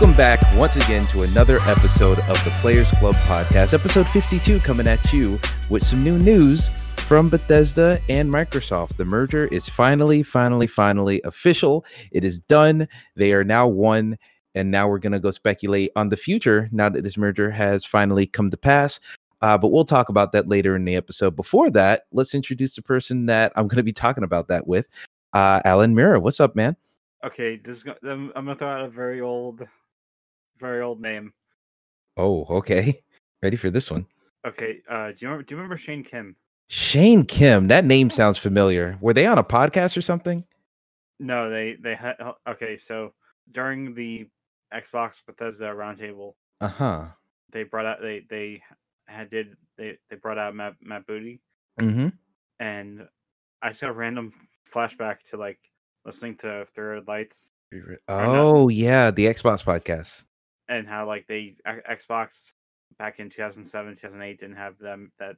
Welcome back once again to another episode of the Players Club podcast, episode 52, coming at you with some new news from Bethesda and Microsoft. The merger is finally, finally, finally official. It is done. They are now one. And now we're going to go speculate on the future now that this merger has finally come to pass. Uh, but we'll talk about that later in the episode. Before that, let's introduce the person that I'm going to be talking about that with, uh, Allan Muir. What's up, man? Okay, this is, I'm, I'm gonna throw out a very old, very old name. Oh, okay. Ready for this one? Okay, uh, do you remember? Do you remember Shane Kim? Shane Kim. That name sounds familiar. Were they on a podcast or something? No, they they had. Okay, so during the Xbox Bethesda roundtable, Uh huh. they brought out they they had did they they brought out Matt Matt Booty, Mm-hmm. and I just got a random flashback to like listening to Third Lights Oh yeah, the Xbox podcast. And how like they Xbox back in 2007 2008 didn't have them that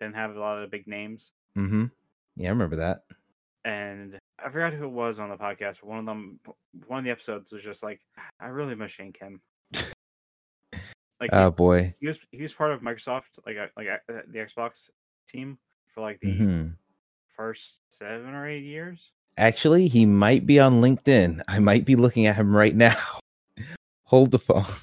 didn't have a lot of the big names Mm-hmm. Yeah, I remember that. and I forgot who it was on the podcast. But one of them, one of the episodes was just like, I really miss Shane Kim. like Oh he, boy. he was he was part of Microsoft, like uh, like uh, the Xbox team for like the hmm first seven or eight years. Actually, he might be on LinkedIn. I might be looking at him right now. Hold the phone.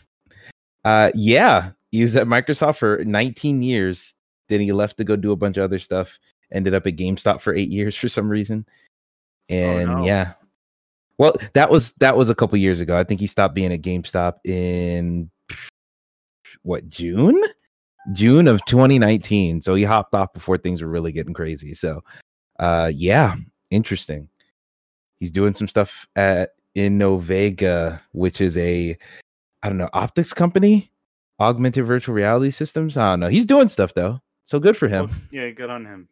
Uh, yeah, he was at Microsoft for 19 years. Then he left to go do a bunch of other stuff. Ended up at GameStop for eight years for some reason. And no. yeah, well, that was that was a couple years ago. I think he stopped being at GameStop in what June, June of 2019. So he hopped off before things were really getting crazy. So, uh, yeah, interesting. He's doing some stuff at Innovega, which is a I don't know optics company, augmented virtual reality systems. I don't know. He's doing stuff though, so good for him. Well, yeah, good on him.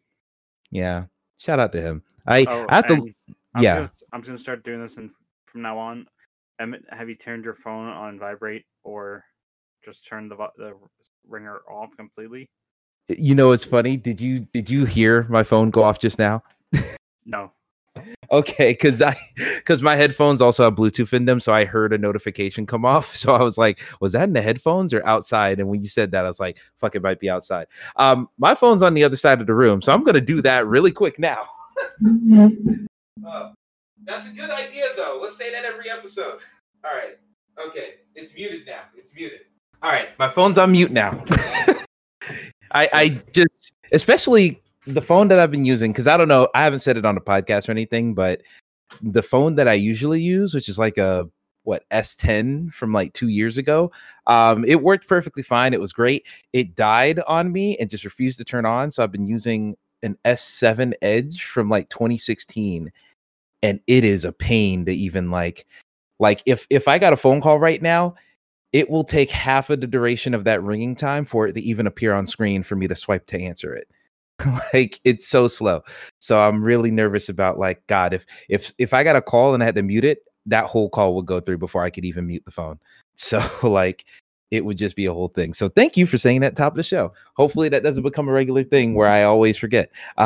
Yeah, shout out to him. I Oh, I have to. I'm yeah. Gonna, I'm just gonna start doing this and from now on. Emmett, have you turned your phone on vibrate or just turned the the ringer off completely? You know, it's funny. Did you did you hear my phone go off just now? No. Okay, because I because my headphones also have Bluetooth in them, so I heard a notification come off. So I was like, was that in the headphones or outside? And when you said that, I was like, fuck, it might be outside. Um, my phone's on the other side of the room, so I'm gonna do that really quick now. Uh, that's a good idea, though. Let's say that every episode. All right. Okay, it's muted now. It's muted. All right, my phone's on mute now. I I just especially the phone that I've been using because I don't know, I haven't said it on the podcast or anything, but the phone that I usually use, which is like a what S10 from like two years ago, um, it worked perfectly fine. It was great. It died on me and just refused to turn on. So I've been using an S7 Edge from like 2016, and it is a pain to even like like if if I got a phone call right now, it will take half of the duration of that ringing time for it to even appear on screen for me to swipe to answer it. like it's so slow. So I'm really nervous about like God, if if if I got a call and I had to mute it, that whole call would go through before I could even mute the phone. So like it would just be a whole thing. So thank you for saying that top of the show. Hopefully that doesn't become a regular thing where I always forget.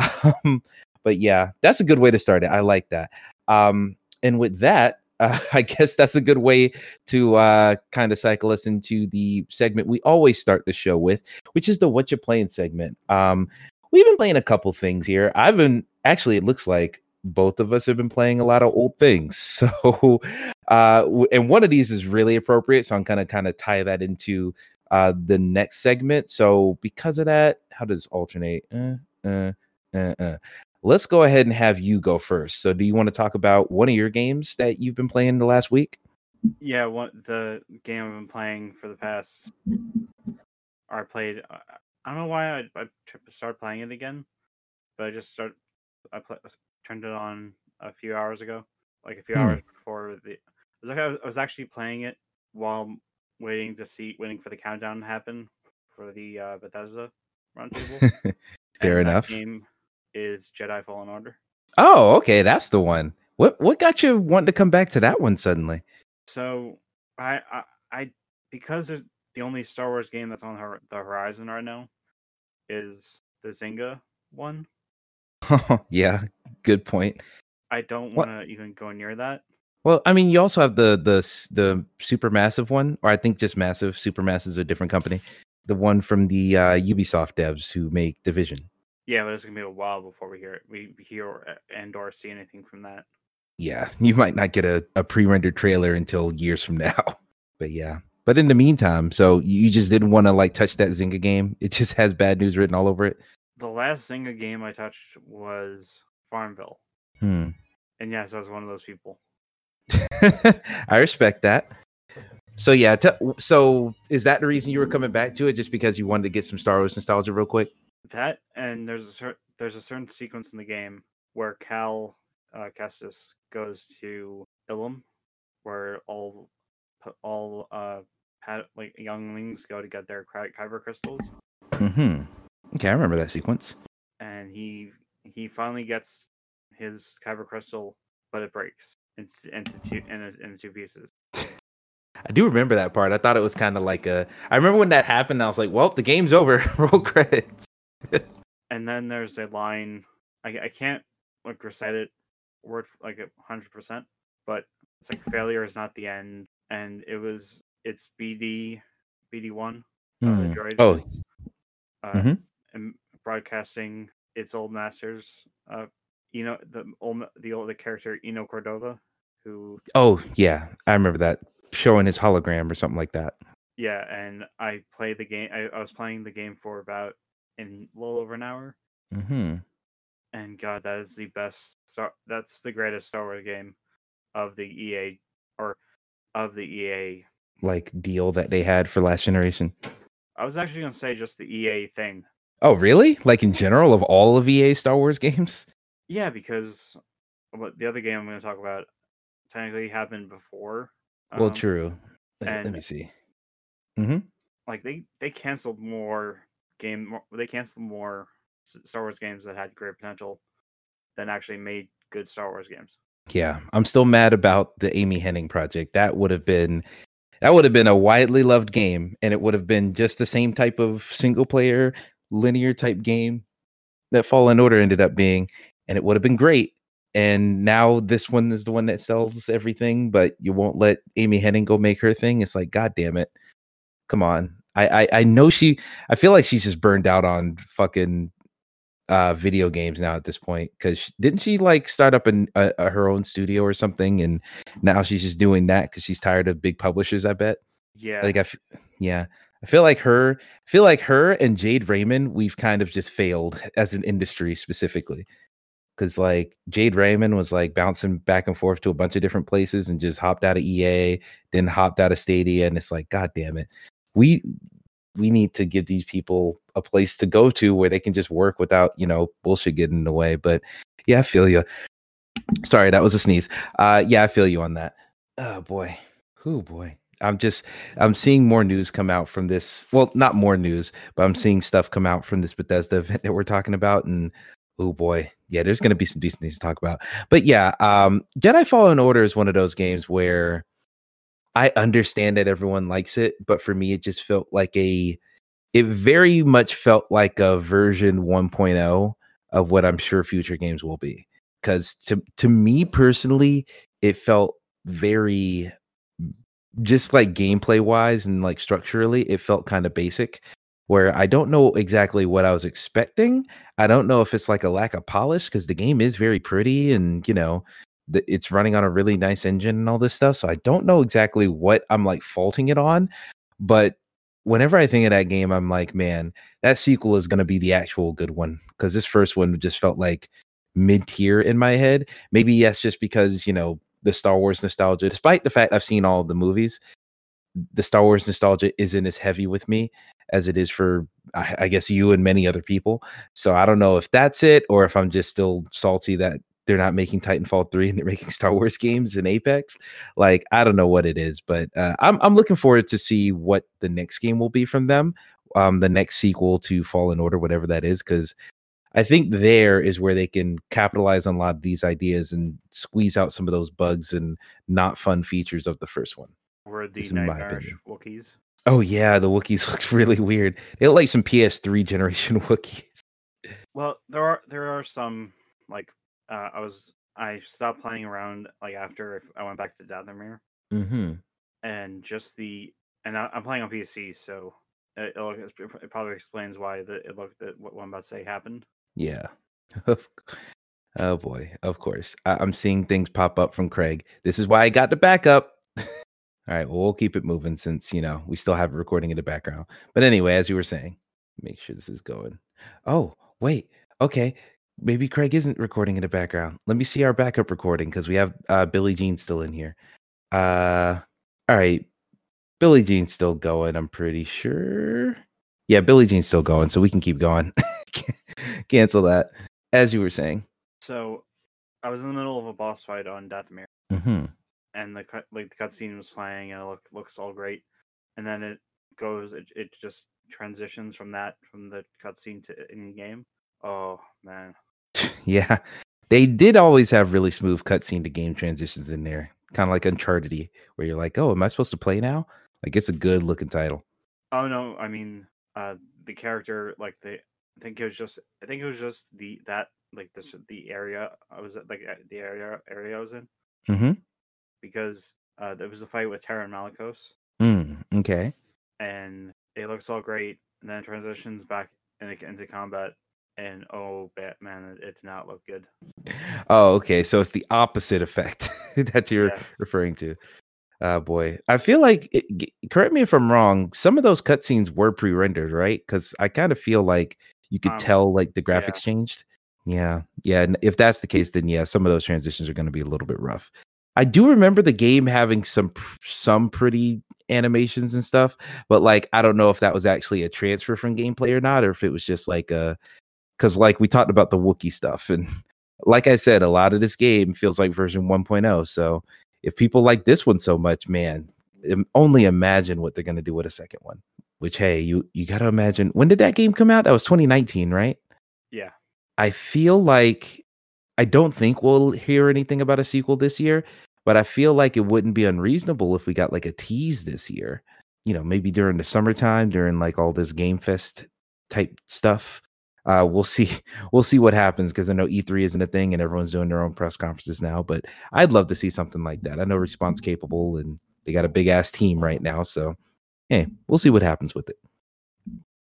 Um, but yeah, that's a good way to start it. I like that. Um, and with that, uh, I guess that's a good way to uh, kind of cycle us into the segment we always start the show with, which is the "What You Playing" segment. Um, we've been playing a couple things here. I've been actually, it looks like both of us have been playing a lot of old things. So, uh, and one of these is really appropriate. So I'm gonna kind of tie that into uh, the next segment. So because of that, how does alternate? Uh, uh, uh, uh. Let's go ahead and have you go first. So, do you want to talk about one of your games that you've been playing the last week? Yeah, what the game I've been playing for the past, I played. I don't know why I, I started playing it again, but I just start. I pl- turned it on a few hours ago, like a few Hmm. hours before the. It was like I was, I was actually playing it while waiting to see, waiting for the countdown to happen for the uh, Bethesda roundtable. Fair and enough. game is Jedi Fallen Order. Oh, okay, that's the one. What what got you wanting to come back to that one suddenly? So I I, I because there's the only Star Wars game that's on the horizon right now is the Zynga one. yeah, good point. I don't want to even go near that. Well, I mean, you also have the the the super massive one, or I think just massive. Super massive is a different company. The one from the uh, Ubisoft devs who make Division. Yeah, but it's gonna be a while before we hear it. We hear and or see anything from that. Yeah, you might not get a, a pre-rendered trailer until years from now. But yeah. But in the meantime, so you just didn't want to like touch that Zynga game. It just has bad news written all over it. The last Zynga game I touched was Farmville, Hmm. and yes, I was one of those people. I respect that. So yeah, t- so is that the reason you were coming back to it? Just because you wanted to get some Star Wars nostalgia real quick? That and there's a cer- there's a certain sequence in the game where Cal uh, Kestis goes to Ilum, where all all uh pat- like younglings go to get their Ky- kyber crystals, Mm-hmm. Okay, I remember that sequence. and he he finally gets his kyber crystal, but it breaks into into two into, into two pieces. I do remember that part. I thought it was kind of like a. I remember when that happened. I was like, "Well, the game's over. Roll credits." and then there's a line I, I can't like recite it word like a hundred percent, but it's like failure is not the end, and it was it's BD BD one uh, the Hmm. droid Oh, uh, Mhm. and broadcasting its old masters. Uh, you know the old the old the character Eno Cordova, who oh yeah, I remember that showing his hologram or something like that. yeah, and I played the game. I, I was playing the game for about in a little over an hour, Hmm. and God, that is the best. Star, that's the greatest Star Wars game of the EA or of the EA. Like deal that they had for last generation. I was actually gonna say just the EA thing. Oh, really? Like in general of all of EA Star Wars games? Yeah, because what the other game I'm gonna talk about technically happened before. well, um, true. Let- Let me see. Mm-hmm. Like they they canceled more game. more- They canceled more Star Wars games that had great potential than actually made good Star Wars games. Yeah, I'm still mad about the Amy Hennig project. That would have been that would have been a widely loved game, and it would have been just the same type of single player linear type game that Fallen Order ended up being, and it would have been great. And now this one is the one that sells everything, but you won't let Amy Hennig go make her thing. It's like, god damn it. Come on. I I, I know she I feel like she's just burned out on fucking uh video games now at this point because didn't she like start up in her own studio or something and now she's just doing that because she's tired of big publishers i bet? Yeah, like i f- yeah. I feel like her I feel like her and jade raymond we've kind of just failed as an industry specifically because like jade raymond was like bouncing back and forth to a bunch of different places and just hopped out of ea then hopped out of stadia and it's like god damn it. We we need to give these people a place to go to where they can just work without you know bullshit getting in the way but yeah i feel you sorry that was a sneeze. Uh yeah i feel you on that. Oh boy. Oh boy. I'm just i'm seeing more news come out from this well not more news but i'm seeing stuff come out from this bethesda event that we're talking about and oh boy. Yeah there's gonna be some decent things to talk about. But yeah um jedi fallen order is one of those games where i understand that everyone likes it but for me it just felt like a it very much felt like a version 1.0 of what i'm sure future games will be. Because to to me personally it felt very just like gameplay wise and like structurally it felt kind of basic where i don't know exactly what i was expecting. I don't know if it's like a lack of polish because the game is very pretty and you know the, it's running on a really nice engine and all this stuff so i don't know exactly what i'm like faulting it on but whenever i think of that game i'm like man that sequel is going to be the actual good one because this first one just felt like mid tier in my head. Maybe yes, just because, you know, the Star Wars nostalgia, despite the fact I've seen all the movies, the Star Wars nostalgia isn't as heavy with me as it is for, I, I guess, you and many other people. So I don't know if that's it or if I'm just still salty that they're not making Titanfall 3 and they're making Star Wars games in Apex. Like, I don't know what it is, but uh, I'm, I'm looking forward to see what the next game will be from them. Um, the next sequel to Fallen Order, whatever that is, because I think there is where they can capitalize on a lot of these ideas and squeeze out some of those bugs and not fun features of the first one. were the This is my nightmarish. Wookiees. Oh yeah, the Wookiees looked really weird. They look like some PS3 generation Wookiees. Well, there are there are some like uh, I was I stopped playing around like after I went back to Dathomir, Mm-hmm. and just the and I, I'm playing on PC, so it, it probably explains why the it looked that what I'm about to say happened. Yeah. oh boy, of course. I- I'm seeing things pop up from Craig. This is why I got the backup. All right, well, we'll keep it moving since you know we still have it recording in the background. But anyway, as you were saying, make sure this is going. Oh, wait. Okay. Maybe Craig isn't recording in the background. Let me see our backup recording because we have uh Billie Jean still in here. Uh all right. Billie Jean's still going, I'm pretty sure. Yeah, Billie Jean's still going, so we can keep going. Cancel that. As you were saying. So I was in the middle of a boss fight on Dathomir, Mm-hmm. and the cut like the cutscene was playing, and it look, looks all great, and then it goes, it, it just transitions from that from the cutscene to in game. Oh man, Yeah. They did always have really smooth cutscene to game transitions in there. Kind of like Uncharted, where you're like, oh, am I supposed to play now? Like it's a good looking title. Oh no, I mean, uh, the character like the I think it was just I think it was just the that like this the area I was at like the area area I was in Mm-hmm. because uh there was a fight with Taron Malicos Mm, okay. and it looks all great and then it transitions back into, into combat and oh ba- man it, did not look good. Oh, okay. So it's the opposite effect that you're Yes. referring to. Uh boy. I feel like it, correct me if I'm wrong, some of those cutscenes were pre-rendered, right? Because I kind of feel like you could Um, tell like the yeah. graphics changed. Yeah. Yeah. And if that's the case, then yeah, some of those transitions are going to be a little bit rough. I do remember the game having some some pretty animations and stuff, but like I don't know if that was actually a transfer from gameplay or not, or if it was just like a because like we talked about the Wookie stuff, and like I said, a lot of this game feels like version 1.0. So if people like this one so much, man, only imagine what they're gonna do with a second one. Which hey, you you gotta imagine when did that game come out? That was 2019, right? Yeah. I feel like I don't think we'll hear anything about a sequel this year, but I feel like it wouldn't be unreasonable if we got like a tease this year. You know, maybe during the summertime, during like all this Game Fest type stuff. Uh, we'll see. We'll see what happens because I know E3 isn't a thing and everyone's doing their own press conferences now. But I'd love to see something like that. I know Respawn's capable and they got a big ass team right now. So, hey, we'll see what happens with it.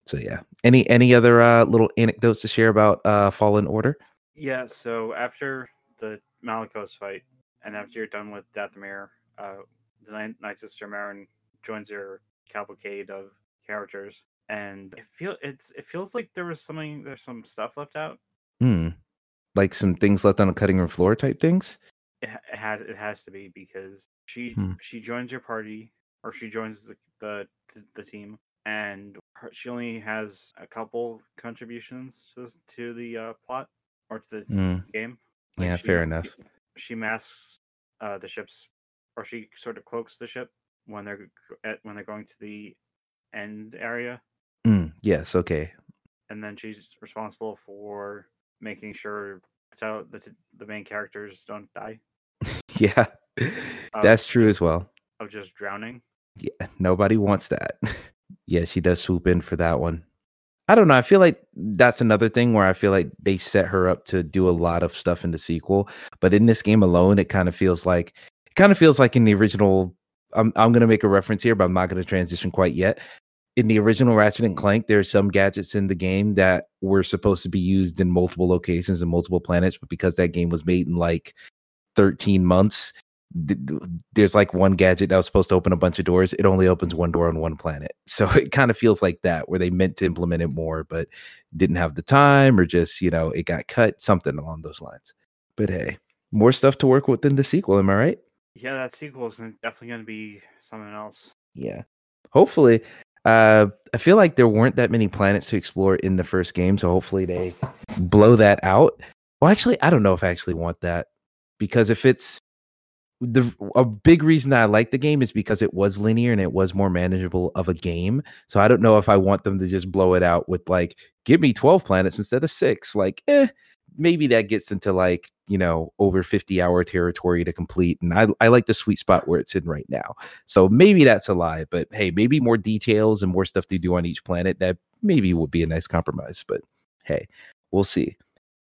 So yeah. Any any other uh, little anecdotes to share about uh, Fallen Order? Yeah, so after the Malicos fight, and after you're done with Dathomir, uh, the Night, Night Sister Merrin joins your cavalcade of characters, and it feel it's it feels like there was something there's some stuff left out. Hmm. Like some things left on a cutting room floor type things. It, it had it has to be because she Hmm. she joins your party or she joins the the, the, team, and her, she only has a couple contributions to this, to the uh, plot or to the Hmm. game. Yeah, she- fair enough. She masks uh, the ships, or she sort of cloaks the ship when they're at, when they're going to the end area, Mm, yes. Okay. and then she's responsible for making sure the title- the, the main characters don't die Yeah. Uh, That's true as well. of just drowning. Yeah, nobody wants that. yeah, she does swoop in for that one. I don't know. I feel like that's another thing where I feel like they set her up to do a lot of stuff in the sequel, but in this game alone, it kind of feels like it kind of feels like in the original. I'm I'm gonna make a reference here, but I'm not gonna transition quite yet. In the original Ratchet and Clank, there are some gadgets in the game that were supposed to be used in multiple locations and multiple planets, but because that game was made in like 13 months, th- th- there's like one gadget that was supposed to open a bunch of doors. It only opens one door on one planet. So it kind of feels like that, where they meant to implement it more, but didn't have the time, or just, you know, it got cut, something along those lines. But hey, more stuff to work with in the sequel. Am I right? Yeah, that sequel is definitely going to be something else. Yeah. Hopefully. Uh, I feel like there weren't that many planets to explore in the first game, so hopefully they blow that out. Well, actually, I don't know if I actually want that because if it's the a big reason that I like the game is because it was linear and it was more manageable of a game. So I don't know if I want them to just blow it out with like give me 12 planets instead of 6. Like, eh, maybe that gets into like, you know, over 50 hour territory to complete and I I like the sweet spot where it's in right now. So maybe that's a lie, but hey, maybe more details and more stuff to do on each planet that maybe would be a nice compromise, but hey, we'll see.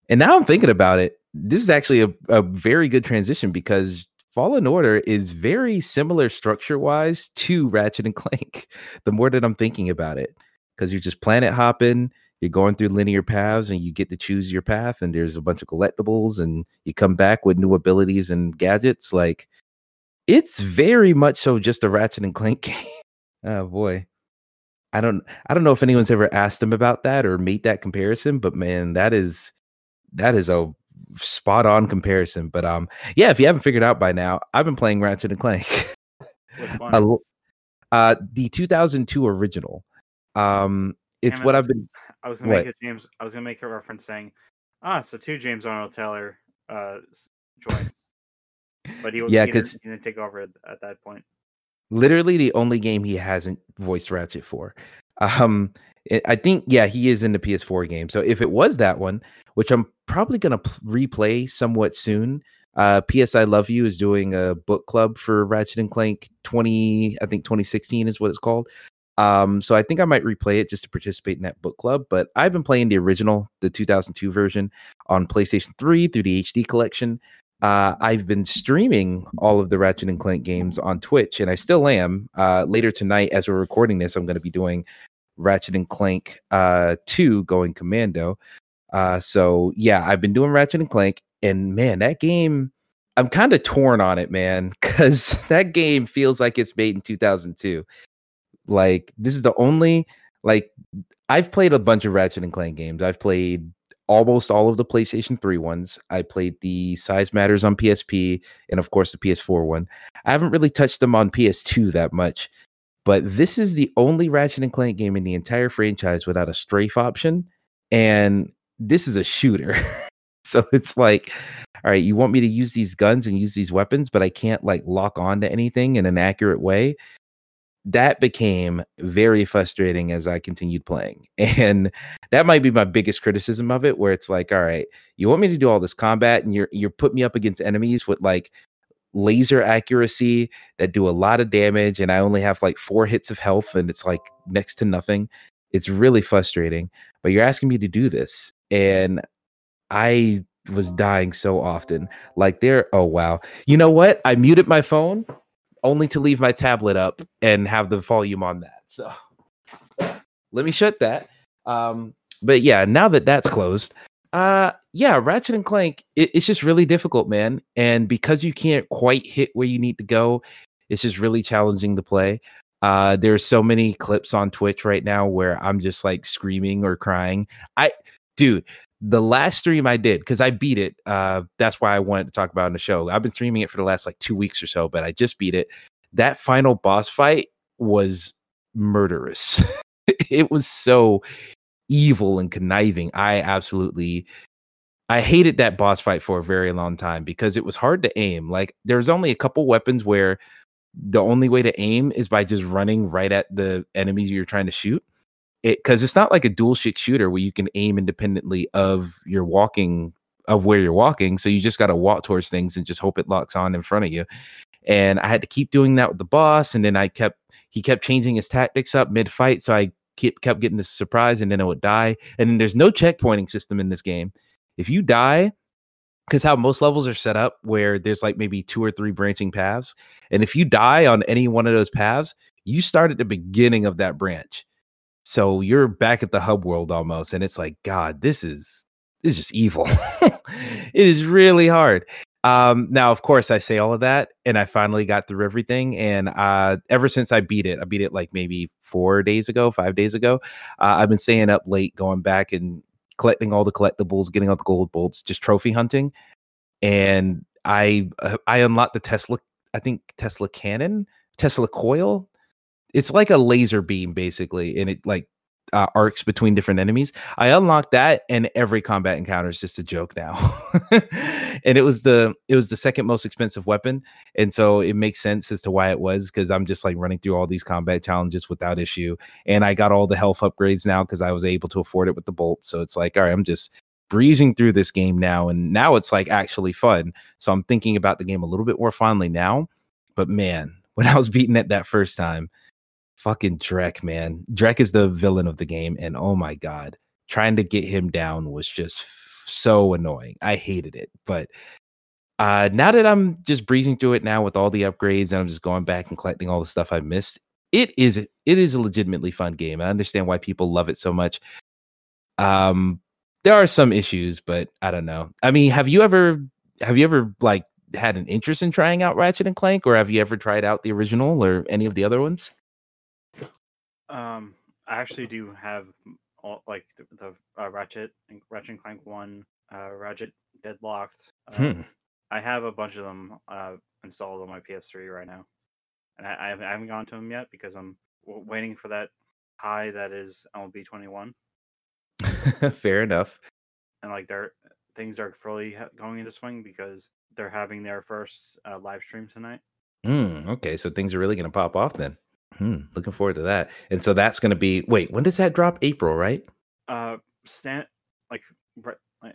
And now I'm thinking about it. this is actually a, a very good transition because Fallen Order is very similar structure wise to Ratchet and Clank. The more that I'm thinking about it, because you're just planet hopping, you're going through linear paths, and you get to choose your path, and there's a bunch of collectibles, and you come back with new abilities and gadgets. Like it's very much so just a Ratchet and Clank game. oh boy. I don't I don't know if anyone's ever asked them about that or made that comparison, but man, that is that is a spot on comparison. But um, yeah, if you haven't figured out by now, I've been playing Ratchet and Clank. uh, uh, the 2002 original. Um, it's Damn what I've been. I was gonna what? make a James. I was gonna make a reference saying, ah, so two James Arnold Taylor uh joints, but he was yeah, because he, didn't take over at, at that point. Literally, the only game he hasn't voiced Ratchet for. Um, I think yeah, he is in the PS4 game. So if it was that one, which I'm probably gonna replay somewhat soon. Uh, PS I Love You is doing a book club for Ratchet and Clank 20, I think 2016 is what it's called. Um, so I think I might replay it just to participate in that book club. But I've been playing the original, the 2002 version on PlayStation 3 through the HD collection. Uh, I've been streaming all of the Ratchet and Clank games on Twitch, and I still am. Uh, later tonight, as we're recording this, I'm going to be doing Ratchet and Clank uh, 2 going commando. Uh, so yeah, I've been doing Ratchet and Clank, and man, that game, I'm kind of torn on it, man, because that game feels like it's made in 2002. Like this is the only like I've played a bunch of Ratchet and Clank games. I've played almost all of the PlayStation 3 ones. I played the Size Matters on PSP and of course the PS4 one. I haven't really touched them on PS2 that much. But this is the only Ratchet and Clank game in the entire franchise without a strafe option. And this is a shooter. so it's like, all right, you want me to use these guns and use these weapons, but I can't like lock on to anything in an accurate way. That became very frustrating as I continued playing. And that might be my biggest criticism of it, where it's like, all right, you want me to do all this combat and you're you're putting me up against enemies with like laser accuracy that do a lot of damage and I only have like four hits of health and it's like next to nothing. It's really frustrating. But you're asking me to do this and I was dying so often. Like there oh wow. You know what? I muted my phone only to leave my tablet up and have the volume on that. So let me shut that. Um but yeah, now that that's closed, uh, yeah, Ratchet and Clank, it, it's just really difficult, man. And because you can't quite hit where you need to go, it's just really challenging to play. Uh, there's so many clips on Twitch right now where I'm just like screaming or crying. I, dude, the last stream I did because I beat it. Uh, that's why I wanted to talk about in the show. I've been streaming it for the last like two weeks or so, but I just beat it. That final boss fight was murderous. it was so evil and conniving. I absolutely I hated that boss fight for a very long time because it was hard to aim. Like there's only a couple weapons where the only way to aim is by just running right at the enemies you're trying to shoot. It because it's not like a dual stick shooter where you can aim independently of your walking of where you're walking. So you just got to walk towards things and just hope it locks on in front of you. And I had to keep doing that with the boss, and then I kept he kept changing his tactics up mid fight, so I kept kept getting this surprise and then I would die. And then there's no checkpointing system in this game. If you die, because how most levels are set up where there's like maybe two or three branching paths. And if you die on any one of those paths, you start at the beginning of that branch. So you're back at the hub world almost. And it's like, God, this is this is just evil. it is really hard. Um, now, of course, I say all of that, and I finally got through everything. And uh, ever since I beat it, I beat it like maybe four days ago, five days ago. Uh, I've been staying up late, going back and collecting all the collectibles, getting all the gold bolts, just trophy hunting. And I uh, I unlocked the Tesla, I think Tesla cannon, Tesla coil. It's like a laser beam basically, and it like uh, arcs between different enemies. I unlocked that, and every combat encounter is just a joke now. and it was the it was the second most expensive weapon, and so it makes sense as to why it was because I'm just like running through all these combat challenges without issue, and I got all the health upgrades now because I was able to afford it with the bolt. So it's like, all right, I'm just breezing through this game now, and now it's like actually fun. So I'm thinking about the game a little bit more fondly now. But man, when I was beating it that first time fucking Drek, man. Drek is the villain of the game, and oh my god, trying to get him down was just so annoying. I hated it, but uh, now that I'm just breezing through it now with all the upgrades and I'm just going back and collecting all the stuff I missed, it is it is a legitimately fun game. I understand why people love it so much. Um, there are some issues, but I don't know. I mean, have you ever have you ever like had an interest in trying out Ratchet and Clank, or have you ever tried out the original or any of the other ones? Um, I actually do have all like the, the uh, Ratchet and Ratchet and Clank one, uh, Ratchet Deadlocked. Uh, Hmm. I have a bunch of them uh, installed on my PS3 right now, and I, I haven't, gone to them yet because I'm waiting for that high that is MLB 21, Fair enough. and like they're things are fully going into swing because they're having their first uh, live stream tonight. Hmm. Okay, so things are really going to pop off then. Hmm. Looking forward to that. And so that's going to be. Wait, when does that drop? April, right? Uh, stand like uh,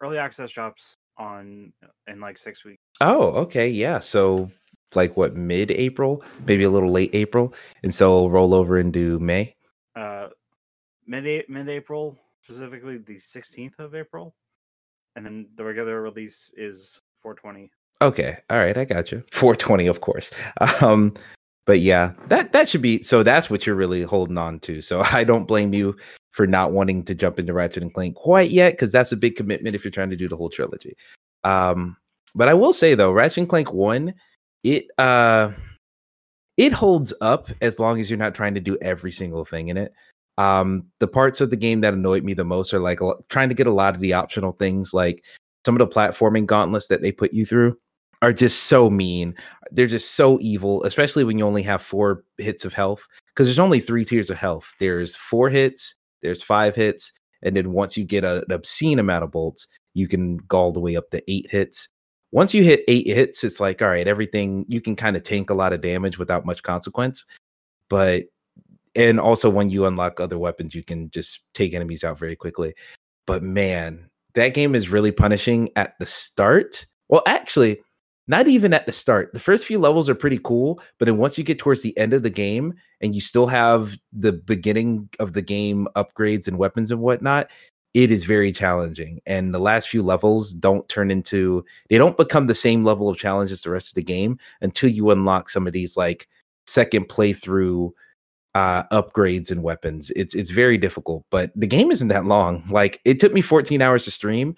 early access drops on in like six weeks. Oh, okay, yeah. So like what mid-April, maybe a little late April, and so roll over into May. uh mid mid April, specifically the sixteenth of April, and then the regular release is four twenty. Okay, all right, I got you. 420, of course. Um, but yeah, that that should be. So that's what you're really holding on to. So I don't blame you for not wanting to jump into Ratchet and Clank quite yet, because that's a big commitment if you're trying to do the whole trilogy. Um, but I will say though, Ratchet and Clank One, it uh, it holds up as long as you're not trying to do every single thing in it. Um, the parts of the game that annoyed me the most are like trying to get a lot of the optional things, like some of the platforming gauntlets that they put you through are just so mean. They're just so evil, especially when you only have four hits of health. Because there's only three tiers of health. There's four hits, there's five hits, and then once you get a, an obscene amount of bolts, you can go all the way up to eight hits. Once you hit eight hits, it's like all right, everything you can kind of tank a lot of damage without much consequence. But and also when you unlock other weapons, you can just take enemies out very quickly. But man, that game is really punishing at the start. Well, actually, not even at the start. The first few levels are pretty cool, but then once you get towards the end of the game and you still have the beginning of the game upgrades and weapons and whatnot, it is very challenging. And the last few levels don't turn into they don't become the same level of challenge as the rest of the game until you unlock some of these like second playthrough uh upgrades and weapons. It's it's very difficult, but the game isn't that long. Like it took me 14 hours to stream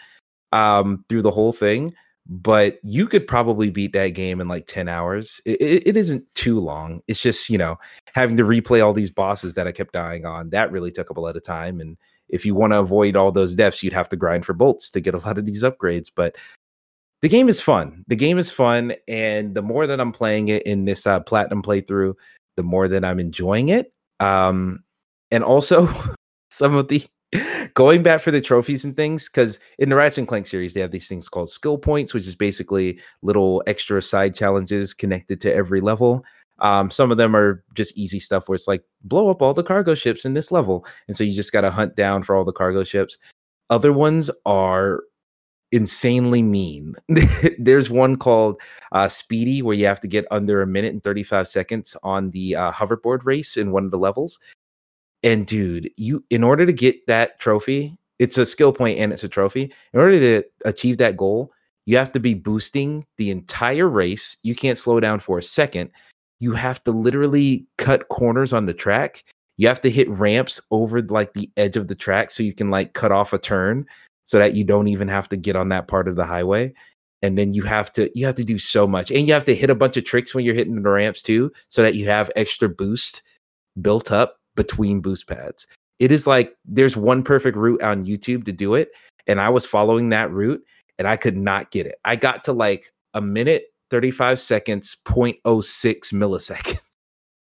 um through the whole thing but you could probably beat that game in like 10 hours. It, it, it isn't too long. It's just you know having to replay all these bosses that i kept dying on that really took up a lot of time and if you want to avoid all those deaths you'd have to grind for bolts to get a lot of these upgrades but the game is fun. The game is fun and the more that i'm playing it in this uh, platinum playthrough the more that i'm enjoying it um and also some of the going back for the trophies and things because in the Ratchet and Clank series they have these things called skill points, which is basically little extra side challenges connected to every level. Um, some of them are just easy stuff where it's like blow up all the cargo ships in this level, and so you just got to hunt down for all the cargo ships. Other ones are insanely mean. There's one called uh, Speedy where you have to get under a minute and 35 seconds on the uh, hoverboard race in one of the levels. And dude, you in order to get that trophy, it's a skill point and it's a trophy. In order to achieve that goal, you have to be boosting the entire race. You can't slow down for a second. You have to literally cut corners on the track. You have to hit ramps over like the edge of the track so you can like cut off a turn so that you don't even have to get on that part of the highway. And then you have to you have to do so much. And you have to hit a bunch of tricks when you're hitting the ramps too so that you have extra boost built up between boost pads. It is like there's one perfect route on YouTube to do it. And I was following that route and I could not get it. I got to like a minute, 35 seconds, 0.06 milliseconds.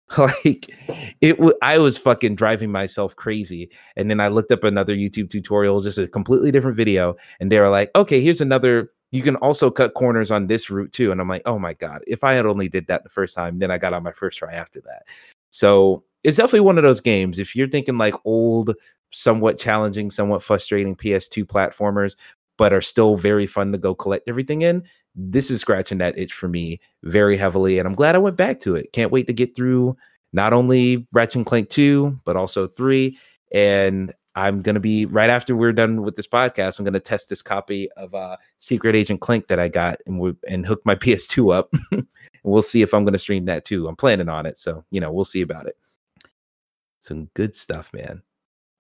like it w- I was fucking driving myself crazy. And then I looked up another YouTube tutorial, just a completely different video. And they were like, okay, here's another. You can also cut corners on this route too. And I'm like, oh my God, if I had only did that the first time, then I got on my first try after that. So it's definitely one of those games. If you're thinking like old, somewhat challenging, somewhat frustrating PS2 platformers, but are still very fun to go collect everything in, this is scratching that itch for me very heavily. And I'm glad I went back to it. Can't wait to get through not only Ratchet and Clank 2, but also 3. And I'm gonna be right after we're done with this podcast. I'm gonna test this copy of uh, Secret Agent Clank that I got and and hook my PS2 up, we'll see if I'm gonna stream that too. I'm planning on it, so you know we'll see about it. Some good stuff, man.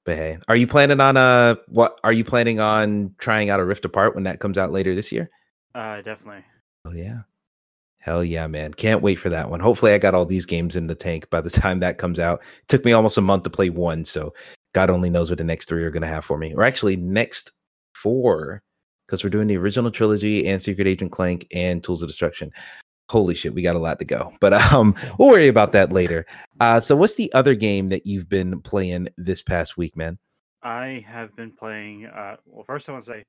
But hey, are you planning on uh what? Are you planning on trying out a Rift Apart when that comes out later this year? Uh, definitely. Oh yeah. Hell yeah, man. Can't wait for that one. Hopefully I got all these games in the tank by the time that comes out. It took me almost a month to play one, so God only knows what the next three are gonna have for me. Or actually next four, because we're doing the original trilogy and Secret Agent Clank and Tools of Destruction. Holy shit, we got a lot to go. But um we'll worry about that later. Uh so what's the other game that you've been playing this past week, man? I have been playing. Uh, well, first I want to say,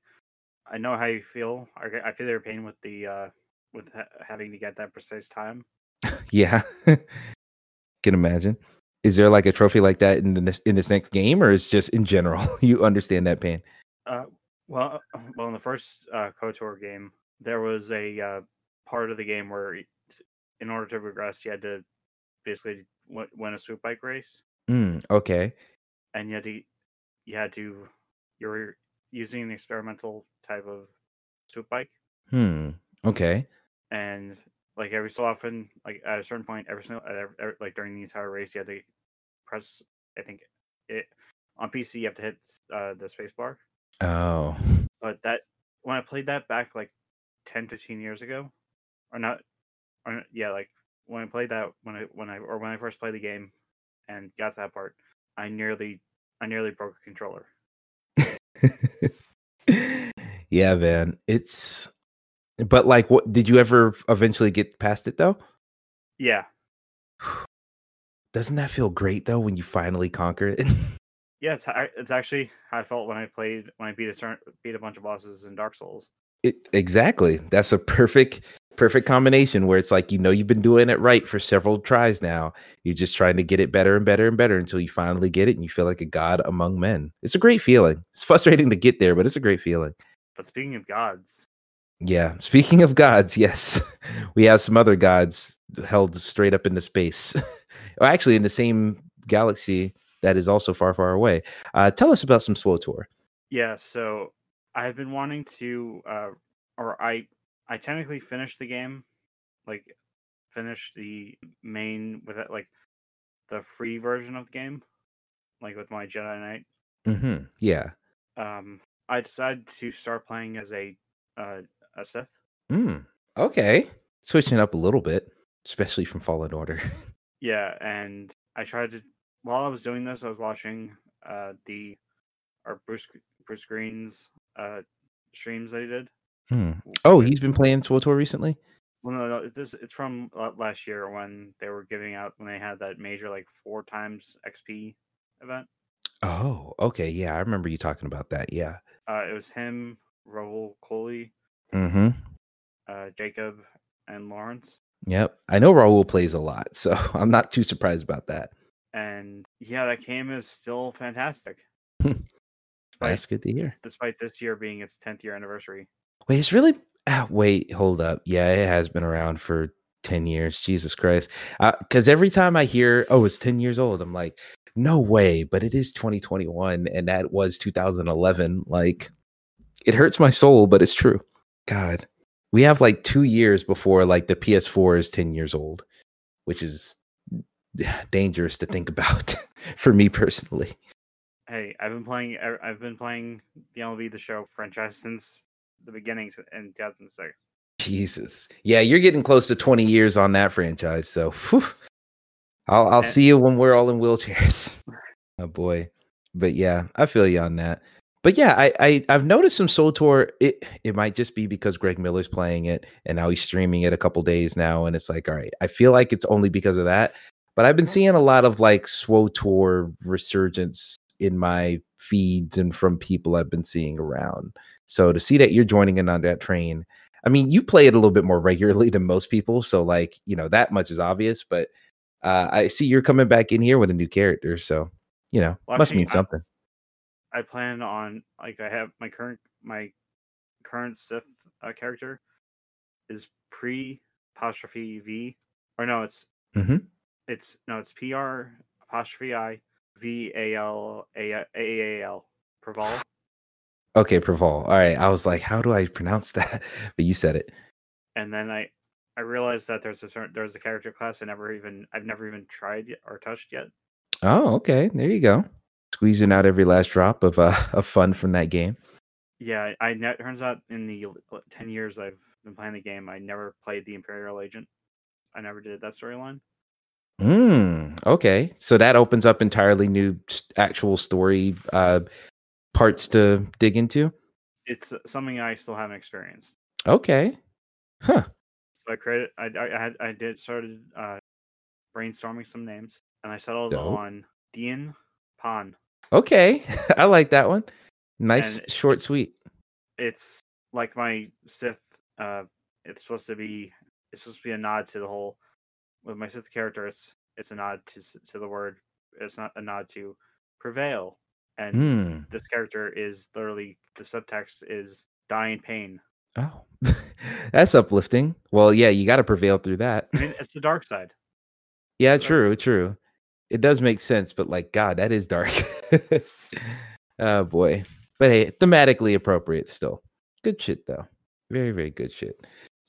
I know how you feel. I, I feel your pain with the uh, with ha- having to get that precise time. Yeah. Can imagine. Is there like a trophy like that in this in this next game, or is just in general you understand that pain? Uh, well, uh, well, in the first uh, KOTOR game, there was a uh, part of the game where, in order to progress, you had to basically w- win a swoop bike race, Mm, okay. and you had to you had to you were using an experimental type of swoop bike, Hmm. Okay. and like every so often, like at a certain point, every single at ev- ev- like during the entire race, you had to press. I think it on PC you have to hit uh, the space bar, Oh. but that when I played that back like 10, 15 years ago, or not, or yeah, like when I played that when I when I or when I first played the game and got that part, I nearly I nearly broke a controller. yeah, man. It's but like what did you ever eventually get past it though? Yeah, Doesn't that feel great though when you finally conquer it? yeah, it's it's actually how I felt when I played when I beat a beat a bunch of bosses in Dark Souls. it exactly. That's a perfect perfect combination where it's like you know you've been doing it right for several tries now. You're just trying to get it better and better and better until you finally get it and you feel like a god among men. It's a great feeling. It's frustrating to get there, but it's a great feeling. But speaking of gods, Yeah. Speaking of gods, yes, we have some other gods held straight up into space. well, actually, in the same galaxy that is also far, far away. Uh, tell us about some SWOTOR. yeah. So I've been wanting to, uh, or I I technically finished the game, like finished the main with it, like the free version of the game, like with my Jedi Knight. Mm-hmm. Yeah. Um, I decided to start playing as a uh, a Sith. Mm. Okay. Switching up a little bit, especially from Fallen Order. Yeah, and I tried to while I was doing this, I was watching uh the or Bruce Bruce Greene's uh streams that he did. Hmm. Oh, he's been playing SWOTOR recently? well, no, no, this it's from last year when they were giving out when they had that major like four times XP event. Oh, okay. Yeah, I remember you talking about that. Yeah. Uh, it was him, Raul Colon, Mm-hmm. uh, Jacob, and Lawrence. Yep. I know Raul plays a lot, so I'm not too surprised about that. And yeah, that game is still fantastic. That's good to hear. Despite this year being its 10th year anniversary. Wait, it's really. Ah, wait, hold up. Yeah, it has been around for 10 years. Jesus Christ. Because every time I hear, oh, it's 10 years old, I'm like, no way. But it is 2021, and that was 2011. Like, it hurts my soul, but it's true. God, we have like two years before like the PS4 is 10 years old, which is dangerous to think about for me personally. Hey, I've been playing. I- I've been playing the MLB The Show franchise since the beginnings in 2006. Jesus. Yeah, you're getting close to 20 years on that franchise. So whew. I'll I'll And- see you when we're all in wheelchairs. oh boy. But yeah, I feel you on that. But yeah, I, I I've noticed some SWOTOR. It it might just be because Greg Miller's playing it and now he's streaming it a couple days now, and it's like, all right, I feel like it's only because of that. But I've been seeing a lot of like SWOTOR resurgence in my feeds and from people I've been seeing around. So to see that you're joining in on that train, I mean, you play it a little bit more regularly than most people, so like you know that much is obvious. But uh, I see you're coming back in here with a new character, so you know Well, must mean I- something. I plan on like I have my current my current Sith uh, character is pre apostrophe V or no, it's mm-hmm. it's no, it's PR apostrophe I V A L A A A L. Preval. Okay, Preval. All right. I was like, how do I pronounce that? But you said it. And then I I realized that there's a certain there's a character class I never even I've never even tried yet or touched yet. Oh, okay. There you go. Squeezing out every last drop of uh of fun from that game. Yeah, I ne- turns out in the ten years I've been playing the game, I never played the Imperial Agent. I never did that storyline. Mm, okay. So that opens up entirely new actual story uh parts to dig into. It's uh, something I still haven't experienced. Okay. Huh. So I created, I, I had, I did started uh, brainstorming some names, and I settled Dope. on Dean Pan. Okay. I like that one. Nice, And- short, sweet. It's like my Sith. Uh, it's supposed to be, it's supposed to be a nod to the whole. With my Sith character, it's it's a nod to to the word. It's not a nod to prevail, and Hmm. this character is literally the subtext is die in pain. Oh, that's uplifting. Well, yeah, you got to prevail through that. I mean, it's the dark side. Yeah, Right. true, true. It does make sense, but like, God, that is dark. oh boy. But hey, thematically appropriate still. Good shit though. Very, very good shit.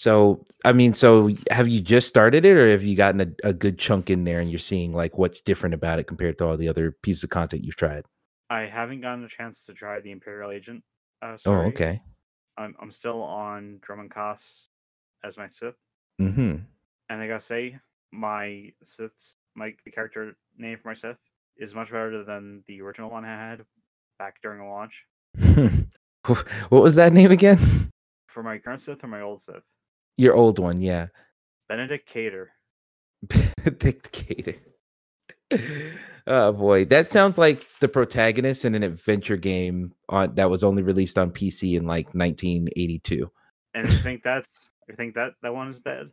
So, I mean, so have you just started it or have you gotten a, a good chunk in there and you're seeing like what's different about it compared to all the other pieces of content you've tried? I haven't gotten a chance to try the Imperial Agent. Uh, Oh, okay. I'm I'm still on Dromund Kaas as my Sith, Mm-hmm. and I gotta say, my Sith, my the character name for my Sith is much better than the original one I had back during the launch. what was that name again? For my current Sith or my old Sith, Your old one, yeah. Benedict Cater. Benedict Cater. oh boy, that sounds like the protagonist in an adventure game on that was only released on PC in like 1982. And you think that's, you think that that one is bad,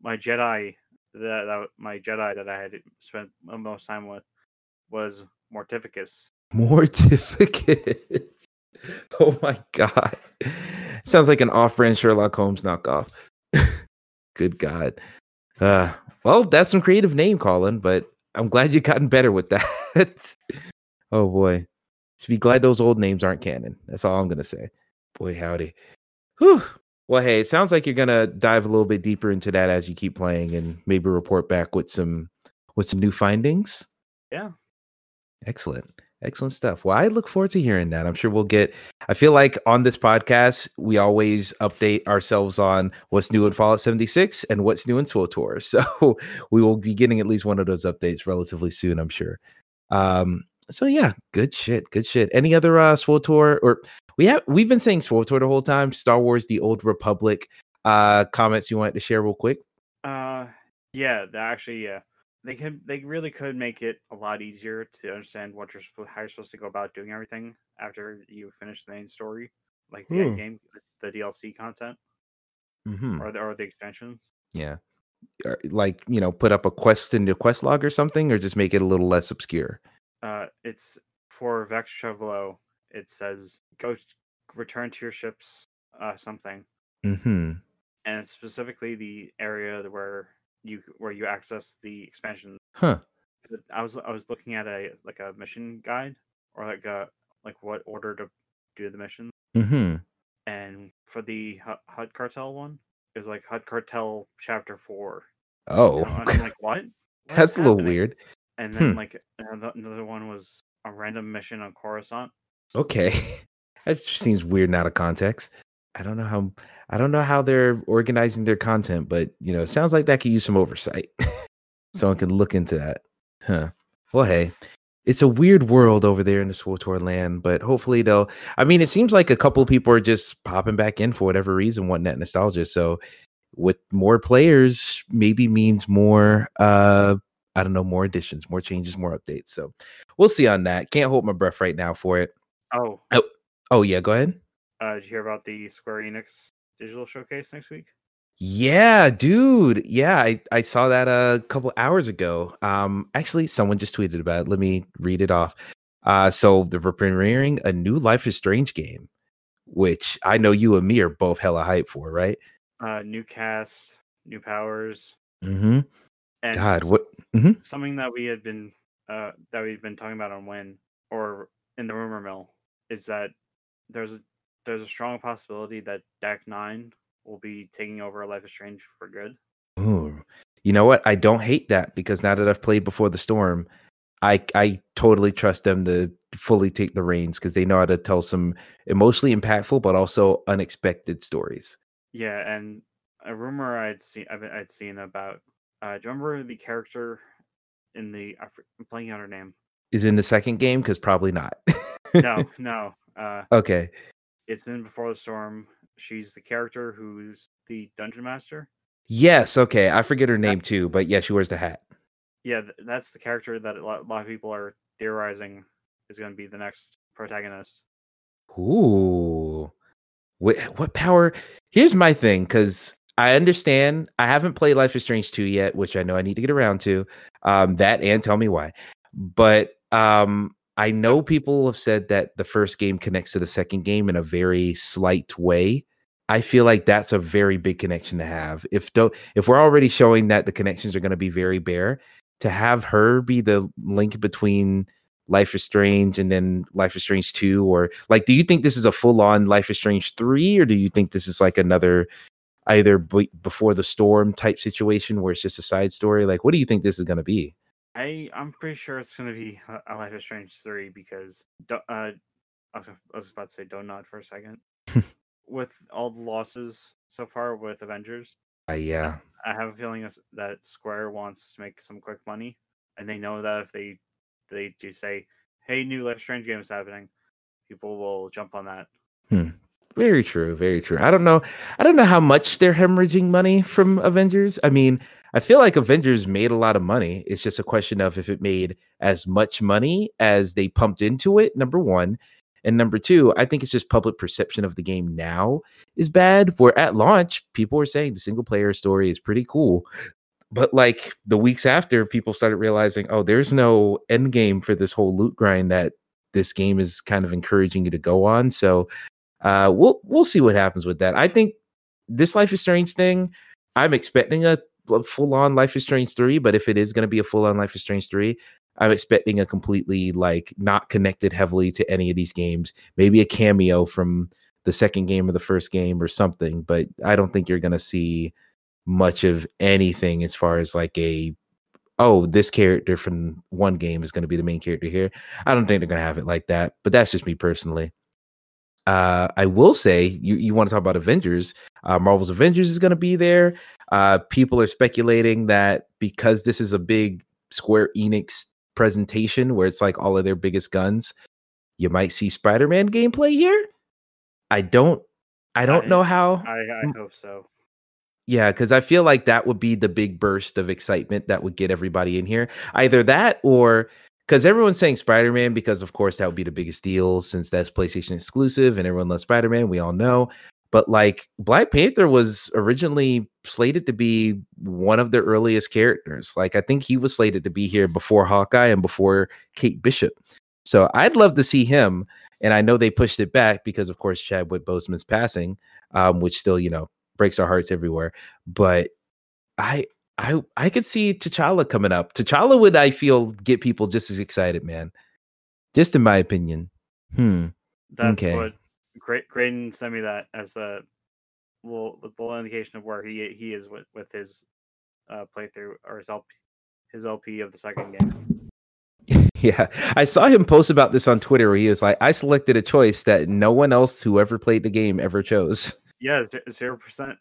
my Jedi, that, that my Jedi that I had spent most time with was Mortificus. Mortificus. Oh my god. Sounds like an off-brand Sherlock Holmes knockoff. Good god. Uh well, that's some creative name calling, but I'm glad you've gotten better with that. oh boy. Just be glad those old names aren't canon. That's all I'm gonna say. Boy howdy. Whew. Well, hey, it sounds like you're gonna dive a little bit deeper into that as you keep playing and maybe report back with some with some new findings. Yeah. Excellent. Excellent stuff. Well, I look forward to hearing that. I'm sure we'll get I feel like on this podcast, we always update ourselves on what's new in Fallout 76 and what's new in SWTOR. So we will be getting at least one of those updates relatively soon, I'm sure. Um, so yeah, good shit. Good shit. Any other uh SWTOR or we have we've been saying SWTOR the whole time. Star Wars The Old Republic uh comments you wanted to share real quick. Uh, yeah, actually, yeah, they could, they really could make it a lot easier to understand what you're how you're supposed to go about doing everything after you finish the main story, like the Hmm. end game, the DLC content, Mm-hmm. or the or the expansions. Yeah. Or, like, you know, put up a quest in the quest log or something, or just make it a little less obscure. Uh, it's for Vex Chevlo. It says go return to your ships, uh, something, Mm-hmm. and it's specifically the area where you where you access the expansion. Huh. I was I was looking at a like a mission guide or like a like what order to do the mission, Mm-hmm. and for the Hutt, Hutt Cartel one, it was like Hutt Cartel Chapter Four. you Oh, know, I'm like, what? What is that's a little weird. And then Hmm. like another, another one was a random mission on Coruscant. Okay. that seems weird and out of context. I don't know how I don't know how they're organizing their content, but you know, it sounds like that could use some oversight. Someone can look into that. Huh. Well, hey, it's a weird world over there in the SWTOR land, but hopefully they'll I mean, it seems like a couple of people are just popping back in for whatever reason, wanting that nostalgia. So with more players, maybe means more uh I don't know, more additions, more changes, more updates. So we'll see on that. Can't hold my breath right now for it. Oh, Oh, Oh yeah, go ahead. Uh, did you hear about the Square Enix digital showcase next week? Yeah, dude. Yeah, I, I saw that a couple hours ago. Um, actually, someone just tweeted about it. Let me read it off. Uh, so they're premiering a new Life is Strange game, which I know you and me are both hella hype for, right? Uh, new cast, new powers, Mm-hmm. and God, what? something that we had been uh, that we've been talking about on Win or in the rumor mill is that there's a there's a strong possibility that Deck Nine will be taking over Life is Strange for good. Ooh. You know what? I don't hate that because now that I've played before the storm, I I totally trust them to fully take the reins because they know how to tell some emotionally impactful but also unexpected stories. Yeah, and a rumor I'd seen I've, I'd seen about. Uh, do you remember the character in the? I'm playing out her name. Is in the second game? Because probably not. No, no. Uh, okay. It's in Before the Storm. She's the character who's the dungeon master. Yes. Okay. I forget her name too, but yeah, she wears the hat. Yeah, th- that's the character that a lot, a lot of people are theorizing is going to be the next protagonist. Ooh. What what power? Here's my thing, because I understand I haven't played Life is Strange 2 yet, which I know I need to get around to. Um, that and tell me why. But um, I know people have said that the first game connects to the second game in a very slight way. I feel like that's a very big connection to have. If do, if we're already showing that the connections are going to be very bare, to have her be the link between Life is Strange and then Life is Strange 2 or like do you think this is a full on Life is Strange 3 or do you think this is like another either b- before the storm type situation where it's just a side story like what do you think this is going to be I I'm pretty sure it's going to be a- Life is Strange three because uh, I was, about to say Dontnod for a second. with all the losses so far with Avengers, uh, yeah I have a feeling that Square wants to make some quick money, and they know that if they they do say, "Hey, new Life Strange game is happening," people will jump on that. Very true very true. I don't know i don't know how much they're hemorrhaging money from avengers. I mean i feel like avengers made a lot of money. It's just a question of if it made as much money as they pumped into it number one. And number two i think it's just public perception of the game now is bad where at launch people were saying the single player story is pretty cool. But like the weeks after people started realizing oh there's no end game for this whole loot grind that this game is kind of encouraging you to go on. So uh we'll we'll see what happens with that. I think this life is strange thing i'm expecting a, a full-on life is strange 3 but if it is going to be a full-on life is strange 3 i'm expecting a completely like not connected heavily to any of these games. Maybe a cameo from the second game or the first game or something but i don't think you're going to see much of anything as far as like a oh this character from one game is going to be the main character here. I don't think they're going to have it like that but that's just me personally uh, I will say you, you want to talk about Avengers. Uh, Marvel's Avengers is going to be there. Uh, people are speculating that because this is a big Square Enix presentation where it's like all of their biggest guns, you might see Spider-Man gameplay here. I don't, I don't I- know how. I I hope so. Yeah, because I feel like that would be the big burst of excitement that would get everybody in here. Either that or because everyone's saying Spider Man, because of course that would be the biggest deal since that's PlayStation exclusive and everyone loves Spider Man. We all know. But like Black Panther was originally slated to be one of the earliest characters. Like I think he was slated to be here before Hawkeye and before Kate Bishop. So I'd love to see him. And I know they pushed it back because, of course, Chadwick Boseman's passing, um, which still, you know, breaks our hearts everywhere. But I I I could see T'Challa coming up. T'Challa would I feel get people just as excited, man. Just in my opinion. Hmm. That's Okay. what Gra- Graydon sent me that as a little, little indication of where he he is with, with his uh, playthrough or his LP, his LP of the second game. Yeah. I saw him post about this on Twitter where he was like, I selected a choice that no one else who ever played the game ever chose. Yeah, zero percent.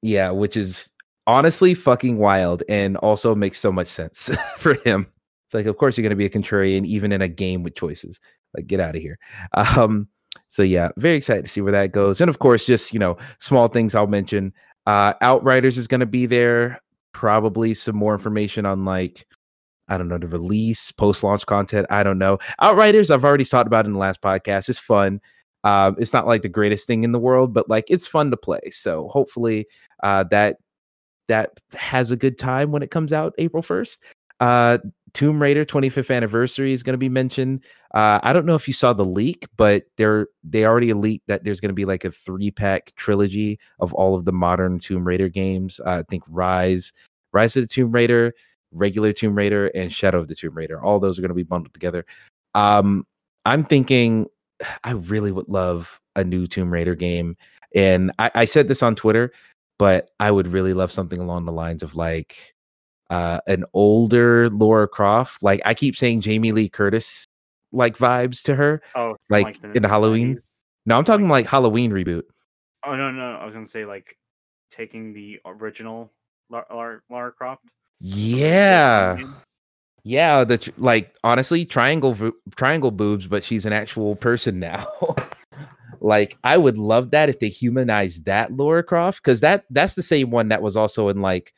Yeah, which is honestly fucking wild and also makes so much sense for him. It's like, of course, you're going to be a contrarian even in a game with choices. Like, get out of here. Um, so yeah, very excited to see where that goes. And of course, just you know, small things I'll mention. Uh, Outriders is going to be there. Probably some more information on like, I don't know, the release, post launch content. I don't know. Outriders, I've already talked about in the last podcast. It's fun. Um, it's not like the greatest thing in the world, but like it's fun to play. So hopefully uh, that that has a good time when it comes out April 1st. Uh, Tomb Raider 25th anniversary is going to be mentioned. Uh, I don't know if you saw the leak, but they're they already leaked that there's going to be like a three pack trilogy of all of the modern Tomb Raider games. Uh, I think Rise, Rise of the Tomb Raider, regular Tomb Raider and Shadow of the Tomb Raider. All those are going to be bundled together. Um, I'm thinking I really would love a new Tomb Raider game. And I, I said this on Twitter, but I would really love something along the lines of like uh, an older Laura Croft. Like I keep saying Jamie Lee Curtis like vibes to her. Oh, like, in Halloween. 90s. No, I'm talking like Halloween reboot. Oh no, no, I was gonna say like taking the original Lara, Lara, Lara Croft. Yeah. Yeah, the like honestly, triangle triangle boobs, but she's an actual person now. like I would love that if they humanized that Laura Croft because that that's the same one that was also in like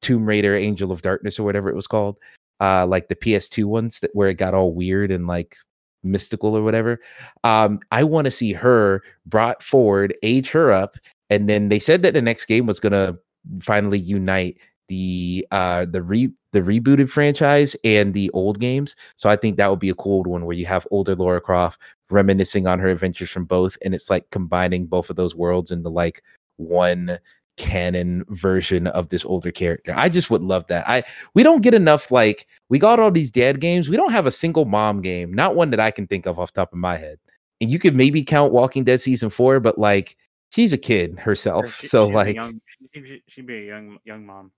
Tomb Raider, Angel of Darkness, or whatever it was called. Uh, like the PS2 ones that where it got all weird and like mystical or whatever. Um, I want to see her brought forward, age her up, and then they said that the next game was gonna finally unite the uh the re the rebooted franchise and the old games. So I think that would be a cool one where you have older Laura Croft reminiscing on her adventures from both, and it's like combining both of those worlds into like one canon version of this older character. I just would love that. I we don't get enough like we got all these dad games. We don't have a single mom game, not one that I can think of off the top of my head. And you could maybe count Walking Dead season 4, but like she's a kid herself. She- so like young, she, she'd be a young young mom.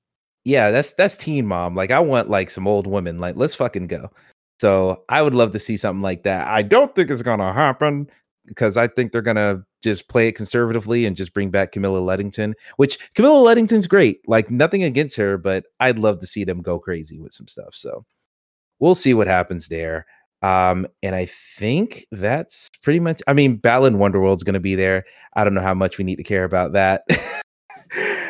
Yeah, that's that's teen mom. Like I want like some old women. Like let's fucking go. So I would love to see something like that. I don't think it's gonna happen because I think they're gonna just play it conservatively and just bring back Camilla Luddington, which Camilla Luddington's great. Like nothing against her, but I'd love to see them go crazy with some stuff. So we'll see what happens there. Um, and I think that's pretty much. I mean, Balan Wonderworld's gonna be there. I don't know how much we need to care about that.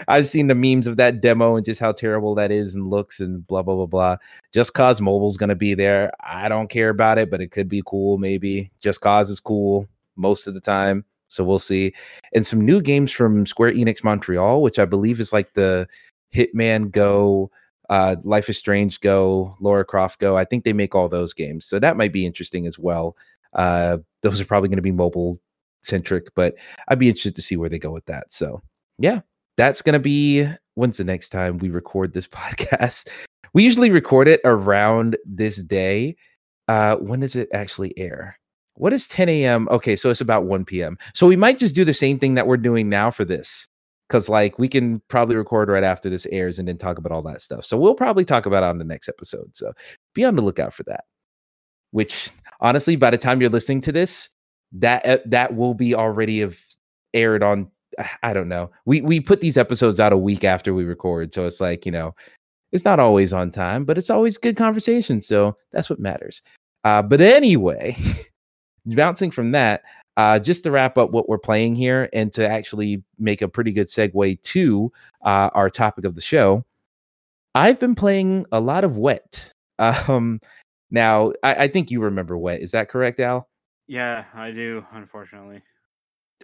I've seen the memes of that demo and just how terrible that is and looks and blah blah blah blah. Just Cause Mobile's gonna be there. I don't care about it, but it could be cool. Maybe Just Cause is cool most of the time, so we'll see. And some new games from Square Enix Montreal, which I believe is like the Hitman Go, uh, Life is Strange Go, Laura Croft Go. I think they make all those games, so that might be interesting as well. Uh, those are probably going to be mobile centric, but I'd be interested to see where they go with that. So yeah, that's going to be when's the next time we record this podcast? We usually record it around this day. Uh, when does it actually air? What is 10 a.m.? Okay, so it's about 1 p.m. So we might just do the same thing that we're doing now for this. Cause like we can probably record right after this airs and then talk about all that stuff. So we'll probably talk about it on the next episode. So be on the lookout for that. Which honestly, by the time you're listening to this, that uh, that will be already have aired on I don't know. We we put these episodes out a week after we record, so it's like you know, it's not always on time, but it's always good conversation. So that's what matters. Uh, but anyway, bouncing from that, uh, just to wrap up what we're playing here, and to actually make a pretty good segue to uh, our topic of the show, I've been playing a lot of Wet. Um, now I, I think you remember Wet. Is that correct, Al? Yeah, I do. Unfortunately,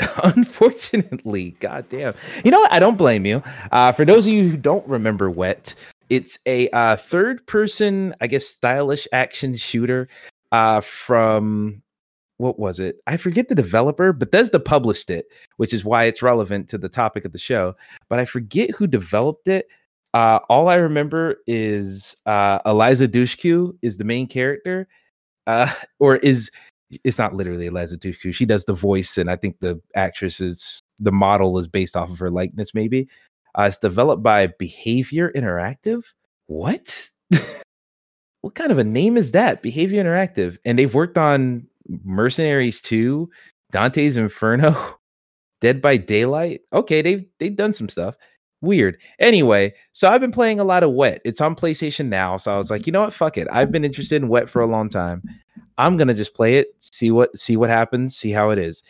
Unfortunately, goddamn. You know what? I don't blame you. Uh, for those of you who don't remember Wet, it's a uh, third person, I guess, stylish action shooter uh, from what was it? I forget the developer. Bethesda published it, which is why it's relevant to the topic of the show. But I forget who developed it. Uh, all I remember is uh, Eliza Dushku is the main character, uh, or is it's not literally Eliza Dushku. She does the voice, and I think the actress is the model is based off of her likeness. Maybe uh, it's developed by Behaviour Interactive. What? what kind of a name is that? Behaviour Interactive, and they've worked on Mercenaries 2, Dante's Inferno, Dead by Daylight. Okay, they've they've done some stuff. Weird. Anyway, so I've been playing a lot of Wet. It's on PlayStation now, so I was like, you know what? Fuck it. I've been interested in Wet for a long time. I'm gonna just play it, see what see what happens, see how it is.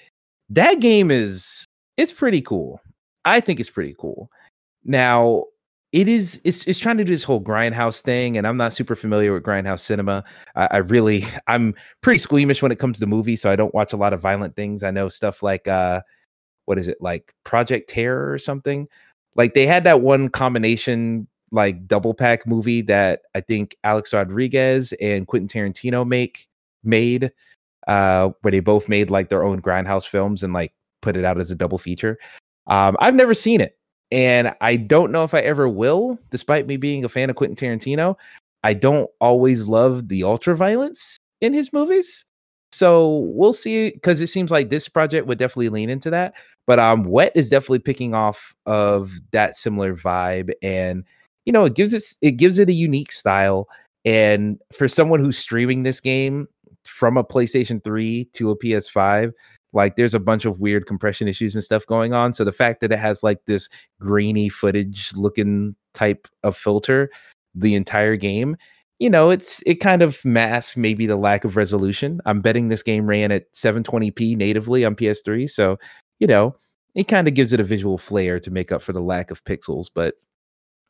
That game is it's pretty cool. I think it's pretty cool. Now it is it's it's trying to do this whole grindhouse thing, and I'm not super familiar with grindhouse cinema. I, I really I'm pretty squeamish when it comes to movies, so I don't watch a lot of violent things. I know stuff like uh what is it like Project Terror or something. Like they had that one combination like double pack movie that I think Alex Rodriguez and Quentin Tarantino make made uh where they both made like their own grindhouse films and like put it out as a double feature. Um I've never seen it and I don't know if I ever will, despite me being a fan of Quentin Tarantino. I don't always love the ultra violence in his movies. So we'll see because it seems like this project would definitely lean into that. But um Wet is definitely picking off of that similar vibe and you know it gives it it gives it a unique style. And for someone who's streaming this game from a PlayStation 3 to a PS5, like there's a bunch of weird compression issues and stuff going on. So the fact that it has like this grainy footage looking type of filter the entire game, you know, it's it kind of masks maybe the lack of resolution. I'm betting this game ran at 720p natively on PS3, so you know, it kind of gives it a visual flair to make up for the lack of pixels, but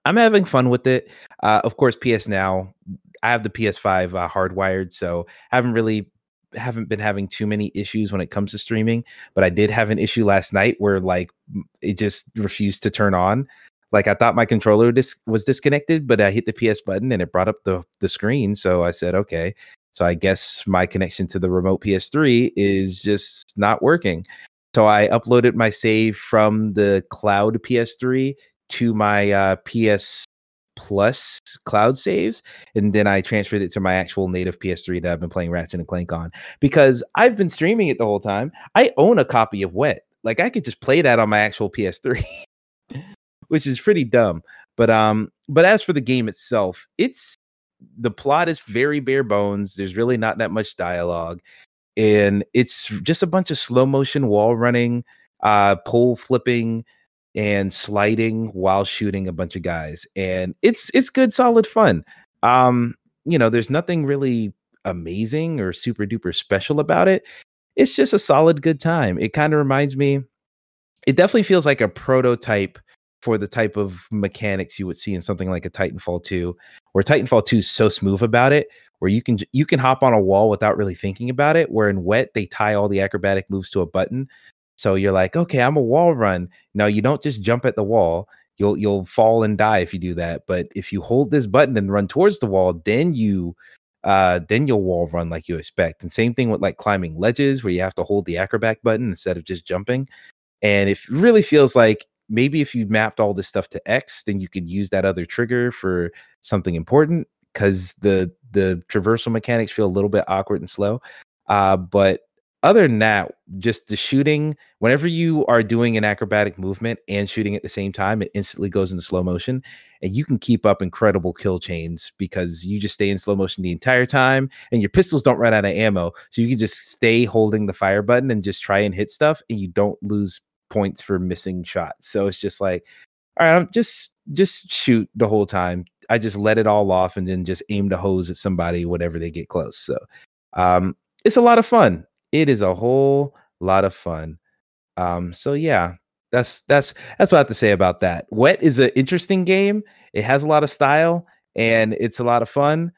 I'm having fun with it. Uh, of course, PS Now, I have the PS5 uh, hardwired, so haven't really haven't been having too many issues when it comes to streaming. But I did have an issue last night where like it just refused to turn on. Like I thought my controller dis- was disconnected, but I hit the PS button and it brought up the the screen. So I said, okay. So I guess my connection to the remote PS3 is just not working. So I uploaded my save from the cloud PS3 to my uh, PS Plus cloud saves, and then I transferred it to my actual native PS3 that I've been playing Ratchet and Clank on because I've been streaming it the whole time. I own a copy of Wet. Like I could just play that on my actual PS3. which is pretty dumb. But um, but as for the game itself, it's the plot is very bare bones. There's really not that much dialogue, and it's just a bunch of slow motion wall running, uh, pole flipping, and sliding while shooting a bunch of guys. And it's it's good, solid fun. Um, you know, there's nothing really amazing or super duper special about it. It's just a solid good time. It kind of reminds me. It definitely feels like a prototype for the type of mechanics you would see in something like a Titanfall 2, where Titanfall 2 is so smooth about it, where you can you can hop on a wall without really thinking about it. Where in Wet they tie all the acrobatic moves to a button, so you're like, okay, I'm a wall run. No, you don't just jump at the wall. You'll you'll fall and die if you do that. But if you hold this button and run towards the wall, then you uh then you'll wall run like you expect. And same thing with like climbing ledges where you have to hold the acrobat button instead of just jumping. And it really feels like maybe if you mapped all this stuff to X, then you could use that other trigger for something important because the the traversal mechanics feel a little bit awkward and slow. Uh, but other than that, just the shooting, whenever you are doing an acrobatic movement and shooting at the same time, it instantly goes into slow motion. And you can keep up incredible kill chains because you just stay in slow motion the entire time and your pistols don't run out of ammo. So you can just stay holding the fire button and just try and hit stuff and you don't lose points for missing shots. So it's just like, all right, I'm just just shoot the whole time. I just let it all off and then just aim the hose at somebody whenever they get close. So um it's a lot of fun. It is a whole lot of fun. Um so yeah, that's that's that's what I have to say about that. Wet is an interesting game. It has a lot of style and it's a lot of fun.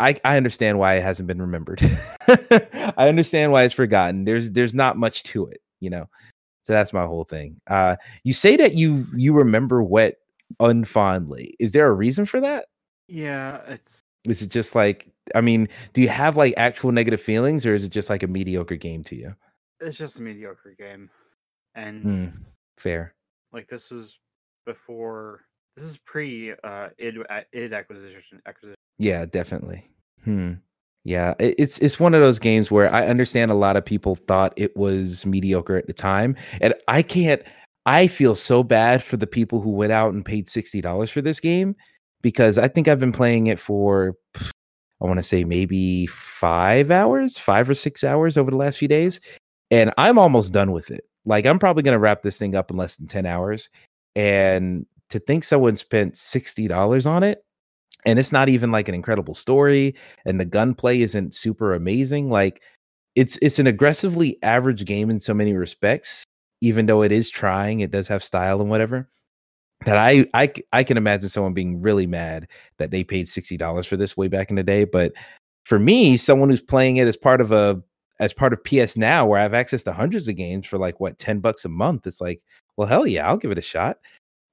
I, I understand why it hasn't been remembered. I understand why it's forgotten. There's there's not much to it, you know. So that's my whole thing. Uh, you say that you you remember Wet unfondly. Is there a reason for that? Yeah, it's Is it just like I mean, do you have like actual negative feelings, or is it just like a mediocre game to you? it's just a mediocre game, and Hmm, fair. like this was before. This is pre uh id id acquisition acquisition. Yeah, definitely. Hmm. Yeah, it's it's one of those games where I understand a lot of people thought it was mediocre at the time, and I can't. I feel so bad for the people who went out and paid sixty dollars for this game because I think I've been playing it for I want to say maybe five hours, five or six hours over the last few days, and I'm almost done with it. Like I'm probably gonna wrap this thing up in less than ten hours, and to think someone spent sixty dollars on it and it's not even like an incredible story and the gunplay isn't super amazing like it's it's an aggressively average game in so many respects even though it is trying it does have style and whatever that I, I i can imagine someone being really mad that they paid $60 for this way back in the day but for me someone who's playing it as part of a as part of PS Now where I have access to hundreds of games for like what 10 bucks a month it's like well hell yeah I'll give it a shot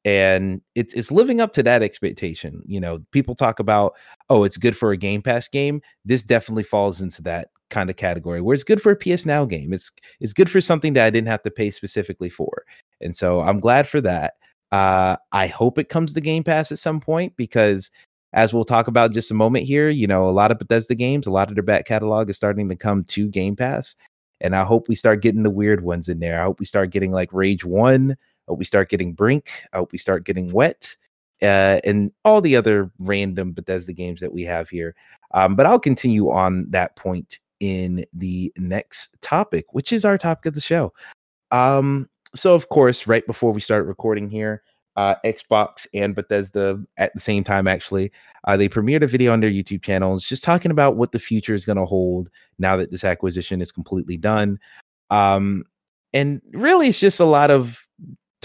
and it's it's living up to that expectation. You know, people talk about, oh, it's good for a Game Pass game. This definitely falls into that kind of category where it's good for a PS Now game. It's it's good for something that I didn't have to pay specifically for. And so I'm glad for that. Uh, I hope it comes to Game Pass at some point because, as we'll talk about just a moment here, you know, a lot of Bethesda games, a lot of their back catalog is starting to come to Game Pass, and I hope we start getting the weird ones in there. I hope we start getting like Rage One. I we start getting Brink. I we start getting Wet. Uh, and all the other random Bethesda games that we have here. Um, but I'll continue on that point in the next topic, which is our topic of the show. Um, so, of course, right before we start recording here, uh, Xbox and Bethesda at the same time, actually, uh, they premiered a video on their YouTube channels just talking about what the future is going to hold now that this acquisition is completely done. Um, and really, it's just a lot of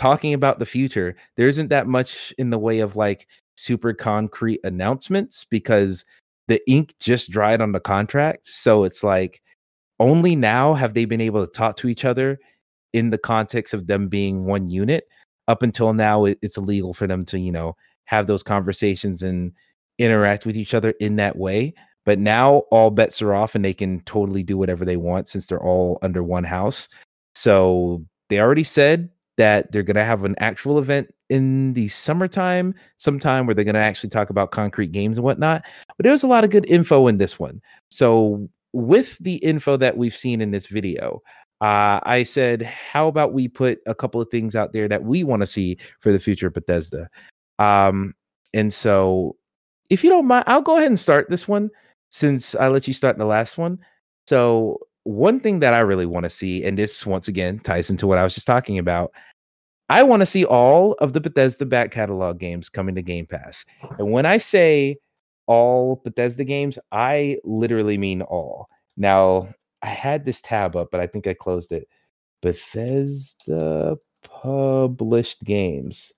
talking about the future. There isn't that much in the way of like super concrete announcements because the ink just dried on the contract. So it's like only now have they been able to talk to each other in the context of them being one unit. Up until now, it's illegal for them to, you know, have those conversations and interact with each other in that way. But now all bets are off and they can totally do whatever they want since they're all under one house. So they already said that they're going to have an actual event in the summertime, sometime where they're going to actually talk about concrete games and whatnot. But there was a lot of good info in this one. So, with the info that we've seen in this video, uh, I said, how about we put a couple of things out there that we want to see for the future of Bethesda? Um, and so, if you don't mind, I'll go ahead and start this one since I let you start the last one. So, one thing that I really want to see, and this once again ties into what I was just talking about, I want to see all of the Bethesda back catalog games coming to Game Pass. And when I say all Bethesda games, I literally mean all. Now, I had this tab up, but I think I closed it. Bethesda published games.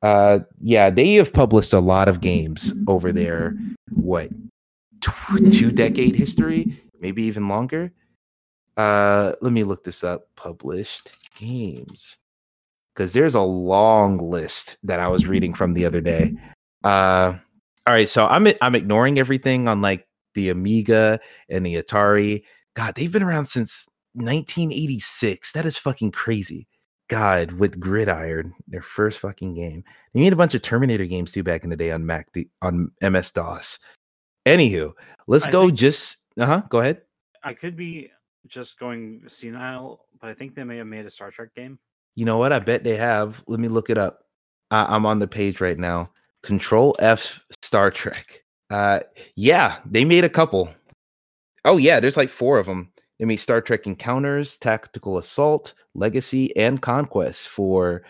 Uh yeah, they have published a lot of games over their what two decade history, maybe even longer. Uh let me look this up. Published games because there's a long list that I was reading from the other day. Uh, all right, so I'm I'm ignoring everything on like the Amiga and the Atari. God, they've been around since 1986. That is fucking crazy. God, with Gridiron, their first fucking game. They made a bunch of Terminator games too back in the day on Mac on MS DOS. Anywho, let's I go. Just uh huh. Go ahead. I could be just going senile, but I think they may have made a Star Trek game. You know what? I bet they have. Let me look it up. I'm on the page right now. Control F Star Trek. Uh, yeah, they made a couple. Oh yeah, there's like four of them. They made Star Trek Encounters, Tactical Assault, Legacy, and Conquest for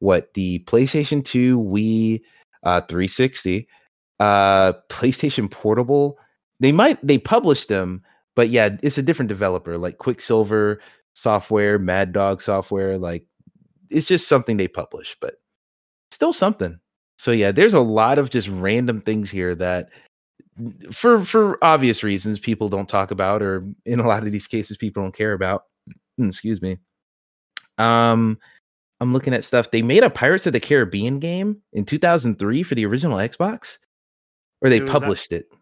what the PlayStation 2, Wii, uh, 360, uh, PlayStation Portable. They might they published them, but yeah, it's a different developer like Quicksilver software, Mad Dog software. Like it's just something they publish, but still something. So yeah, there's a lot of just random things here that for for obvious reasons people don't talk about or in a lot of these cases people don't care about. Excuse me. Um I'm looking at stuff. They made a Pirates of the Caribbean game in 2003 for the original Xbox or they published that, it.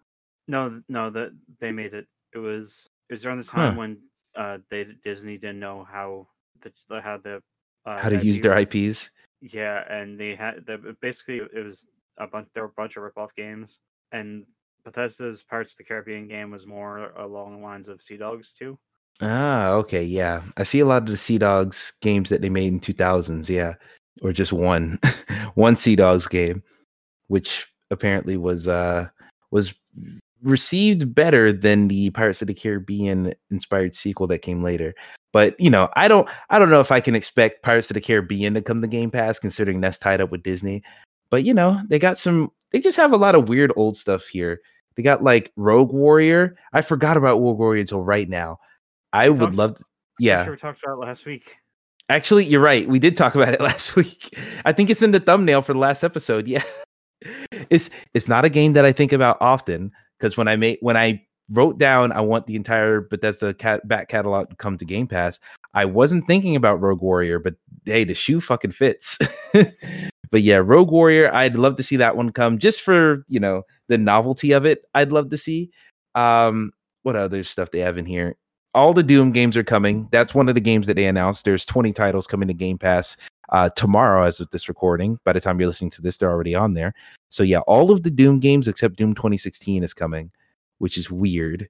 No, no, that they made it. It was it was around the time huh. when uh they Disney didn't know how the how the uh, how to use their IPs. Yeah, and they had the, basically it was a bunch. There were a bunch of ripoff games, and Bethesda's Pirates of the Caribbean game was more along the lines of Sea Dogs too. Ah, okay, yeah. I see a lot of the Sea Dogs games that they made in 2000s, yeah, or just one, one Sea Dogs game, which apparently was uh was received better than the Pirates of the Caribbean inspired sequel that came later. But you know, I don't I don't know if I can expect Pirates of the Caribbean to come to Game Pass considering that's tied up with Disney. But you know, they got some they just have a lot of weird old stuff here. They got like Rogue Warrior. I forgot about Rogue Warrior until right now. I we would talked, love to, yeah. Sure we talked about last week. Actually, you're right. We did talk about it last week. I think it's in the thumbnail for the last episode. Yeah. It's it's not a game that I think about often, because when I made when I wrote down I want the entire Bethesda cat back catalog to come to Game Pass, I wasn't thinking about Rogue Warrior, but hey, the shoe fucking fits. but yeah, Rogue Warrior, I'd love to see that one come just for you know the novelty of it. I'd love to see. Um, what other stuff they have in here? All the Doom games are coming. That's one of the games that they announced. There's 20 titles coming to Game Pass. uh, tomorrow as of this recording. By the time you're listening to this, they're already on there. So yeah, all of the Doom games except Doom 2016 is coming, which is weird.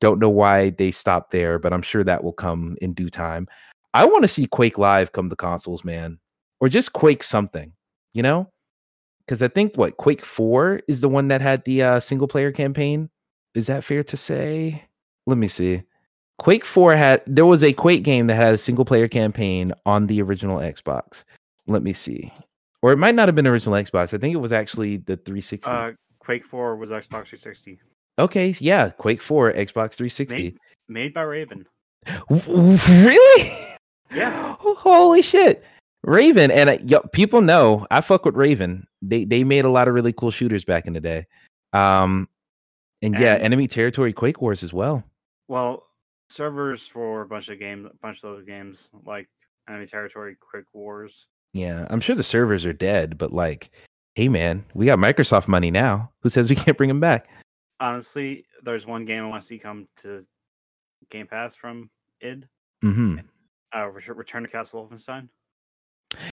Don't know why they stopped there, but I'm sure that will come in due time. I want to see Quake Live come to consoles, man, or just Quake something, you know? Because I think what Quake 4 is the one that had the uh, single player campaign. Is that fair to say? Let me see. Quake 4 had there was a Quake game that had a single player campaign on the original Xbox. Let me see. Or it might not have been original Xbox. I think it was actually the 360. Uh, Quake 4 was Xbox 360. Okay, yeah, Quake 4 Xbox 360. Made, made by Raven. really? Yeah. Holy shit. Raven and uh, yo, people know I fuck with Raven. They they made a lot of really cool shooters back in the day. Um and, yeah, enemy territory Quake Wars as well. Well, servers for a bunch of games, a bunch of those games like Enemy Territory, Quake Wars. Yeah, I'm sure the servers are dead, but like, hey man, we got Microsoft money now. Who says we can't bring them back? Honestly, there's one game I want to see come to Game Pass from id. hmm Uh, Ret- Return to Castle Wolfenstein.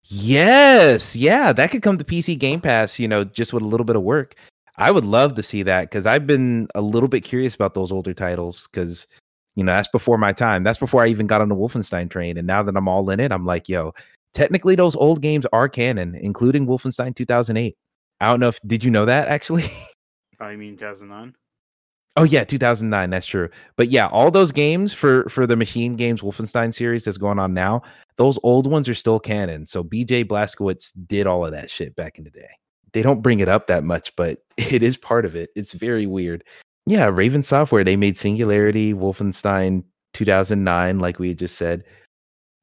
Yes, yeah, that could come to PC Game Pass. You know, just with a little bit of work. I would love to see that because I've been a little bit curious about those older titles because you know that's before my time. That's before I even got on the Wolfenstein train, and now that I'm all in it, I'm like, yo, technically those old games are canon, including Wolfenstein 2008. I don't know if did you know that actually. You mean 2009? Oh yeah, 2009. That's true. But yeah, all those games for for the MachineGames Wolfenstein series that's going on now, those old ones are still canon. So BJ Blazkowicz did all of that shit back in the day. They don't bring it up that much, but it is part of it. It's very weird. Yeah, Raven Software. They made Singularity, Wolfenstein 2009, like we just said.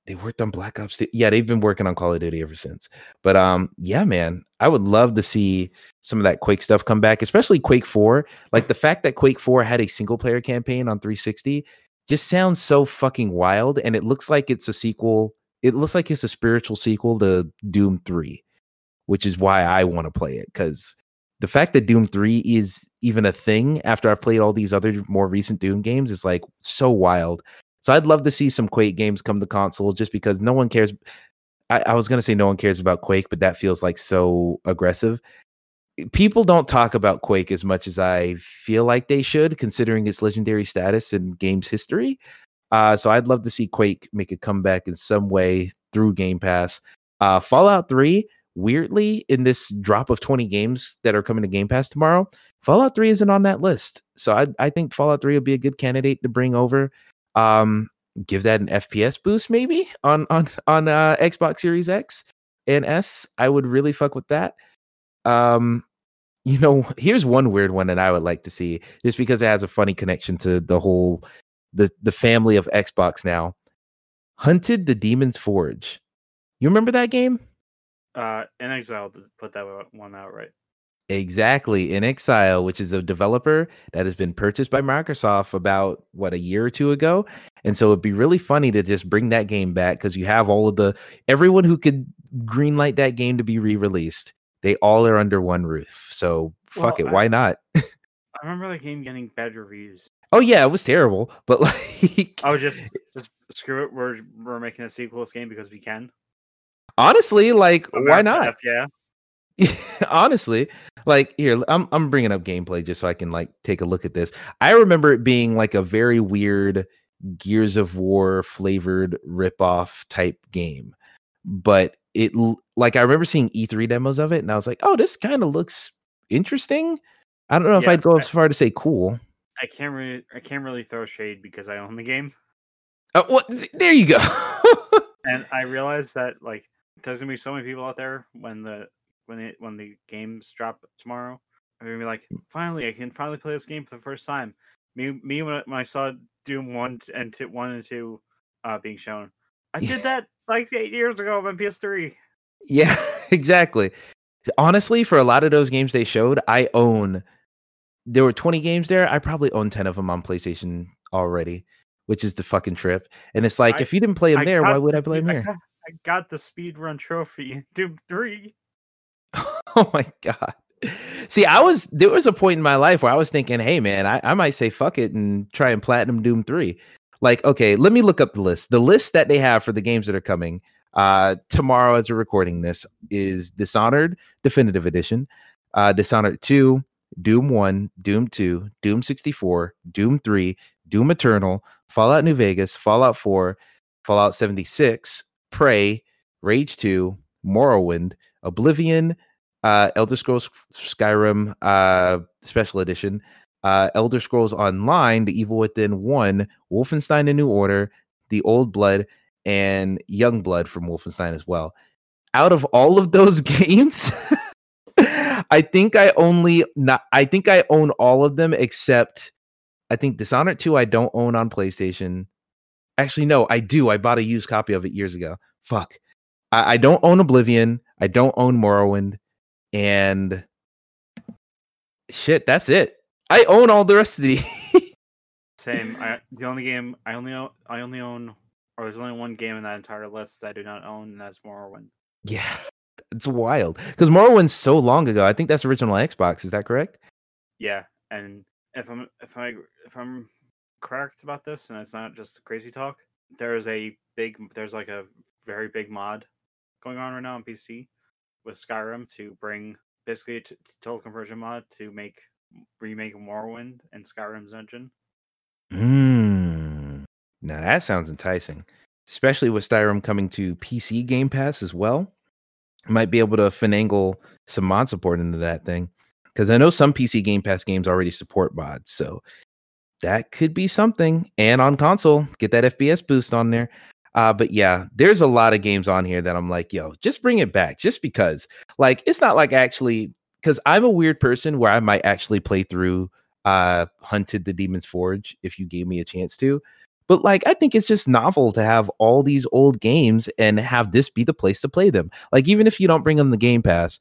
They worked on Black Ops. Yeah, they've been working on Call of Duty ever since. But um, yeah, man, I would love to see some of that Quake stuff come back, especially Quake 4 like the fact that Quake 4 had a single player campaign on 360 just sounds so fucking wild. And it looks like it's a sequel. It looks like it's a spiritual sequel to Doom 3, which is why I want to play it. Because the fact that Doom 3 is even a thing after I've played all these other more recent Doom games is like so wild. So I'd love to see some Quake games come to console just because no one cares. I, I was going to say no one cares about Quake, but that feels like so aggressive people don't talk about Quake as much as I feel like they should, considering its legendary status in games history. Uh, so I'd love to see Quake make a comeback in some way through Game Pass. Uh, Fallout 3, weirdly, in this drop of 20 games that are coming to Game Pass tomorrow, Fallout 3 isn't on that list. So I, I think Fallout 3 will be a good candidate to bring over. Um, give that an FPS boost, maybe on on on uh, Xbox Series X and S. I would really fuck with that. Um, you know, here's one weird one that I would like to see, just because it has a funny connection to the whole the the family of Xbox now. Hunted the Demon's Forge. You remember that game? Uh, Exile put that one out right. Exactly. inXile, which is a developer that has been purchased by Microsoft about what a year or two ago. And so it'd be really funny to just bring that game back because you have all of the everyone who could greenlight that game to be re-released. They all are under one roof. So fuck Well, it. I- Why not? I remember the game getting bad reviews. Oh yeah, it was terrible. But like I was just, just screw it. We're we're making a sequel to this game because we can. honestly, like why not? F, yeah. honestly like here i'm i'm bringing up gameplay just so i can like take a look at this. I remember it being like a very weird gears of war flavored rip-off type game but it like i remember seeing e3 demos of it and i was like oh this kind of looks interesting. I don't know if Yeah, i'd go I- as far to say cool. I can't really, I can't really throw shade because I own the game, uh, what there you go. And I realized that like there's gonna be so many people out there when the when the when the games drop tomorrow. I'm gonna be like, finally, I can finally play this game for the first time. Me, me when I, when I saw Doom one and two, one and two uh, being shown, I did that like eight years ago on PS3. Yeah, exactly. Honestly, for a lot of those games they showed, I own. There were 20 games there. I probably own 10 of them on PlayStation already, which is the fucking trip. And it's like, I- if you didn't play them I there, why would the- I play them I here? got, I got the speedrun trophy in Doom three. oh my god. See, I was there was a point in my life where I was thinking, hey man, I, I might say fuck it and try and platinum Doom 3. Like, okay, let me look up the list. The list that they have for the games that are coming. Uh, tomorrow, as we're recording this, is Dishonored Definitive Edition, uh, Dishonored 2, Doom 1, Doom 2, Doom 64, Doom 3, Doom Eternal, Fallout New Vegas, Fallout 4, Fallout 76, Prey, Rage 2, Morrowind, Oblivion, uh, Elder Scrolls Skyrim uh, Special Edition, uh, Elder Scrolls Online, The Evil Within 1, Wolfenstein: The New Order, The Old Blood, and Young Blood from Wolfenstein as well. Out of all of those games, I think I only not I think I own all of them except I think Dishonored 2 I don't own on PlayStation. Actually, no, I do. I bought a used copy of it years ago. Fuck. I, I don't own Oblivion. I don't own Morrowind. And shit, that's it. I own all the rest of the Same. I, the only game I only own, I only own, or there's only one game in that entire list that I do not own, and that's Morrowind. Yeah. It's wild. Because Morrowind's so long ago. I think that's original Xbox. Is that correct? Yeah, and if I'm if I if I'm correct about this, and it's not just crazy talk, there is a big there's like a very big mod going on right now on PC with Skyrim to bring basically a t- total conversion mod to make remake Morrowind and Skyrim's engine. Mm. Now that sounds enticing, especially with Skyrim coming to PC Game Pass as well. Might be able to finagle some mod support into that thing because I know some PC Game Pass games already support mods, so that could be something. And on console, get that FPS boost on there. Uh, but yeah, there's a lot of games on here that I'm like, yo, just bring it back, just because. Like, it's not like actually because I'm a weird person where I might actually play through uh Hunted the Demon's Forge if you gave me a chance to. But like I think it's just novel to have all these old games and have this be the place to play them. Like even if you don't bring them the Game Pass,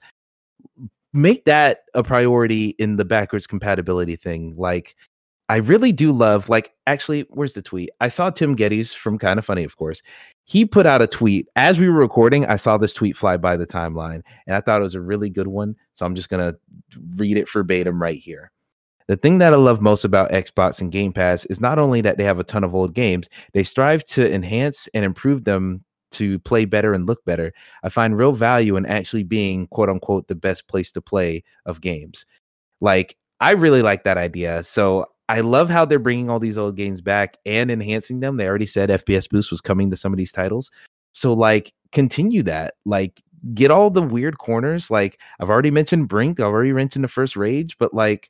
make that a priority in the backwards compatibility thing. Like I really do love like actually where's the tweet? I saw Tim Gettys from Kind of Funny of course. He put out a tweet as we were recording. I saw this tweet fly by the timeline and I thought it was a really good one. So I'm just going to read it verbatim right here. The thing that I love most about Xbox and Game Pass is not only that they have a ton of old games, they strive to enhance and improve them to play better and look better. I find real value in actually being quote unquote the best place to play of games. Like, I really like that idea. So I love how they're bringing all these old games back and enhancing them. They already said FPS Boost was coming to some of these titles. So, like, continue that. Like, get all the weird corners. Like, I've already mentioned Brink, I've already mentioned the first Rage, but like,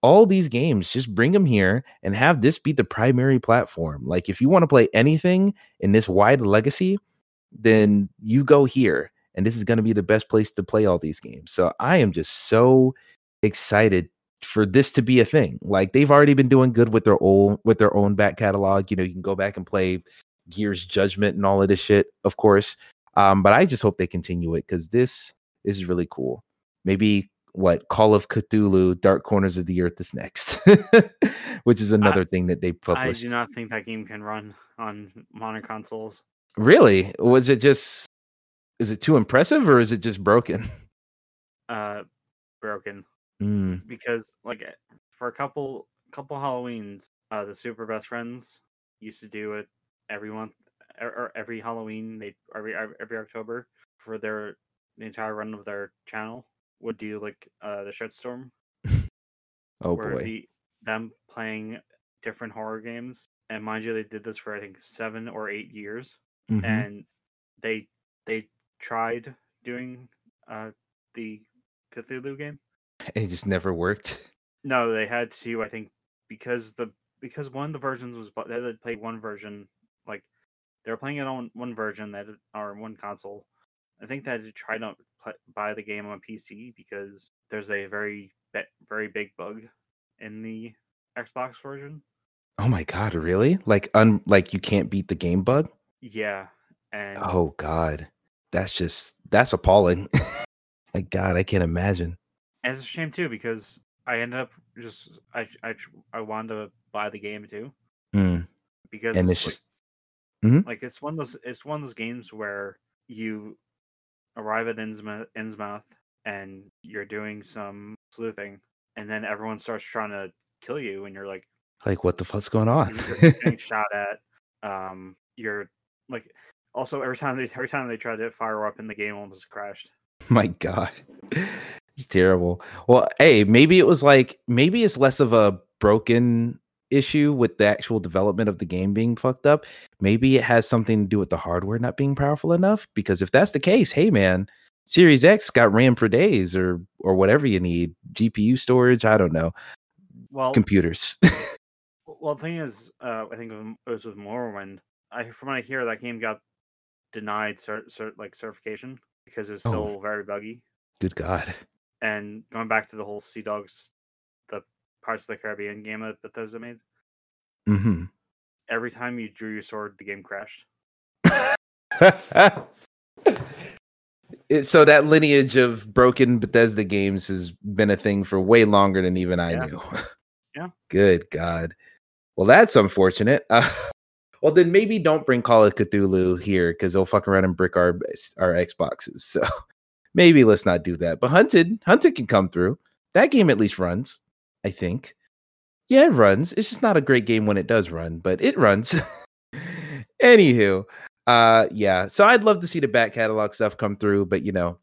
all these games, just bring them here and have this be the primary platform. Like, if you want to play anything in this wide legacy, then you go here. And this is going to be the best place to play all these games. So I am just so excited for this to be a thing. Like they've already been doing good with their own with their own back catalog. You know, you can go back and play Gears Judgment and all of this shit, of course. Um, but I just hope they continue it because this is really cool. Maybe what Call of Cthulhu Dark Corners of the Earth is next, which is another I, thing that they published. I do not think that game can run on modern consoles. Really? Was it just is it too impressive or is it just broken? Uh broken. Mm. Because like eh, for a couple couple Halloweens, uh the Super Best Friends used to do it every month or every Halloween, they every every October for their the entire run of their channel would do like uh the shitstorm. oh boy. The, them playing different horror games. And mind you, they did this for I think seven or eight years. Mhm. And they they tried doing uh the Cthulhu game. It just never worked. No, they had to. I think because the because one of the versions was they had played one version like they were playing it on one version that or one console. I think they had to try to play, buy the game on PC because there's a very very big bug in the Xbox version. Oh my god, really? Like un like you can't beat the game bug? Yeah, and Oh god. That's just that's appalling. my god, I can't imagine. And it's a shame too because I ended up just I I I wanted to buy the game too Mm. because And it's it's like, just Mhm. like it's one of those it's one of those games where you arrive at Innsmouth, Innsmouth and you're doing some sleuthing and then everyone starts trying to kill you and you're like like what the fuck's going on? you're getting shot at um you're like Also, every time they every time they tried to fire up in the game, almost crashed. My God, it's terrible. Well, hey, maybe it was like maybe it's less of a broken issue with the actual development of the game being fucked up. Maybe it has something to do with the hardware not being powerful enough. Because if that's the case, hey man, Series X got RAM for days or or whatever you need, GPU storage. I don't know. Well, Computers. well, the thing is, uh, I think it was with Morrowind. I from what I hear, that game got denied cert, cert like certification because it's Oh. still very buggy. Good God. And going back to the whole Sea Dogs, the Pirates of the Caribbean game that Bethesda made, hmm every time you drew your sword, the game crashed. it, so that lineage of broken Bethesda games has been a thing for way longer than even I Yeah. knew. Yeah. Good God. Well, that's unfortunate. Uh, well, then maybe don't bring Call of Cthulhu here because they'll fuck around and brick our our Xboxes. So maybe let's not do that. But Hunted, Hunted can come through. That game at least runs. I think. Yeah, it runs. It's just not a great game when it does run, but it runs. Anywho, uh, yeah. So I'd love to see the back catalog stuff come through, but you know,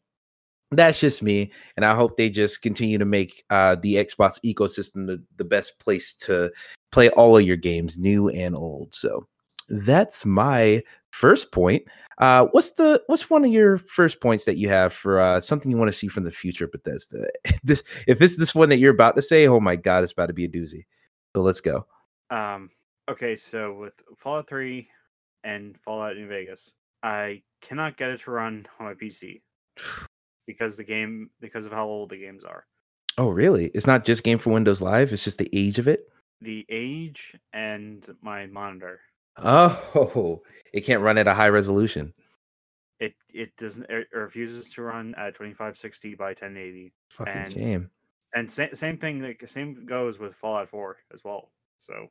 that's just me. And I hope they just continue to make uh the Xbox ecosystem the, the best place to play all of your games, new and old. So that's my first point. Uh, what's the what's one of your first points that you have for uh, something you want to see from the future Bethesda? this if it's this one that you're about to say, oh my god, it's about to be a doozy. So let's go. Um, okay, so with Fallout 3 and Fallout New Vegas, I cannot get it to run on my PC because the game because of how old the games are. Oh, really? It's not just Game for Windows Live. It's just the age of it. The age and my monitor. Oh, it can't run at a high resolution. It it doesn't it refuses to run at 2560 by 1080. Fucking And- shame. And sa- same thing like same goes with Fallout 4 as well. So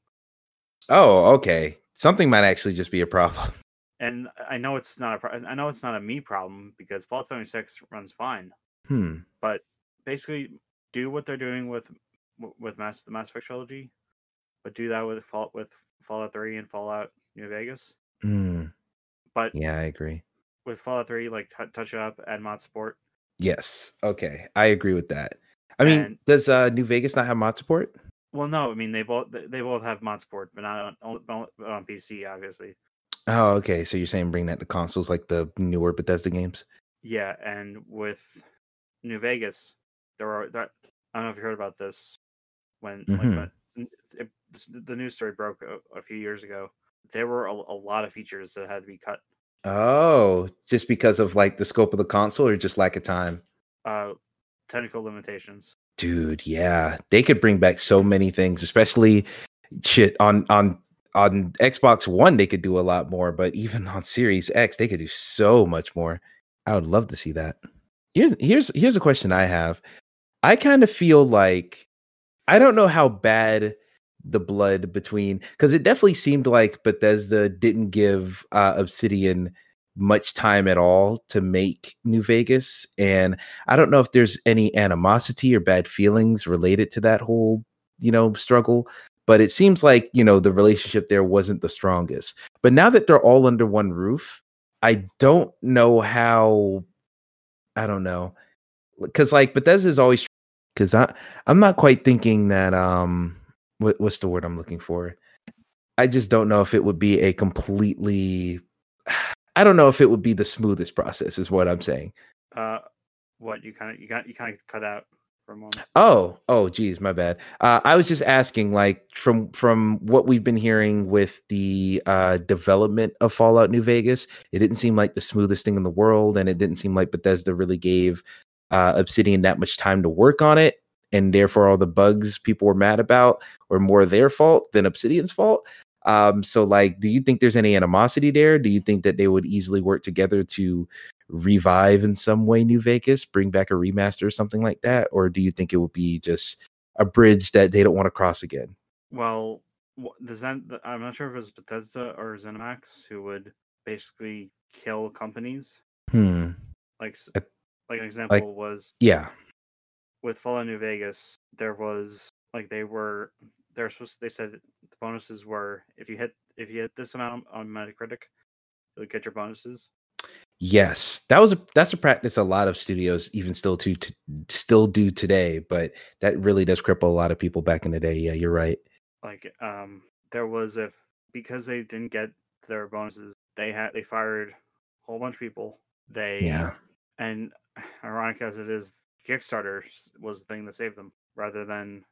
Oh, okay. Something might actually just be a problem. and I know it's not a pro- I know it's not a me problem because Fallout 76 runs fine. Hmm. but basically do what they're doing with with Mass the Mass Effect trilogy, but do that with Fallout with Fallout 3 and Fallout New Vegas. Hmm. But Yeah, I agree. with Fallout 3, like t- touch it up, add mod support. Yes. Okay. I agree with that. I mean, And- does uh New Vegas not have mod support? Well, no, I mean they both they both have mod support, but not on on, on- PC, obviously. Oh, okay. So you're saying bring that to consoles like the newer Bethesda games? Yeah, and with New Vegas, there are I don't know if you heard about this when like Mhm. when n- it, the news story broke a, a few years ago. There were a, a lot of features that had to be cut. Oh, just because of like the scope of the console or just lack of time? uh technical limitations Dude, yeah. They could bring back so many things, especially shit on on on Xbox One they could do a lot more, but even on Series X they could do so much more. I would love to see that. Here's here's here's a question I have. I kind of feel like I don't know how bad the blood between because it definitely seemed like Bethesda didn't give uh, Obsidian much time at all to make New Vegas, and I don't know if there's any animosity or bad feelings related to that whole you know struggle. But it seems like you know the relationship there wasn't the strongest. But now that they're all under one roof, I don't know how. I don't know because like Bethesda is always because I I'm not quite thinking that um what, what's the word I'm looking for. I just don't know if it would be a completely. I don't know if it would be the smoothest process. Is what I'm saying. uh what you kind of you got you kind of cut out for a moment Oh, oh, geez, my bad. Uh, I was just asking, like, from from what we've been hearing with the uh, development of Fallout New Vegas, it didn't seem like the smoothest thing in the world, and it didn't seem like Bethesda really gave uh, Obsidian that much time to work on it, and therefore all the bugs people were mad about were more their fault than Obsidian's fault. Um, so, like, do you think there's any animosity there? Do you think that they would easily work together to revive in some way New Vegas, bring back a remaster or something like that? Or do you think it would be just a bridge that they don't want to cross again? well the Zen—I'm not sure if it was bethesda or zenimax who would basically kill companies Hmm. like like an example was Yeah. With fallout new vegas there was like they were they're supposed they said the bonuses were if you hit if you hit this amount on metacritic you'll get your bonuses. Yes, that was a that's a practice a lot of studios even still to, to still do today, but that really does cripple a lot of people back in the day. Yeah, you're right. Like um there was if because they didn't get their bonuses, they had they fired a whole bunch of people. They Yeah. and ironic as it is, Kickstarter was the thing that saved them rather than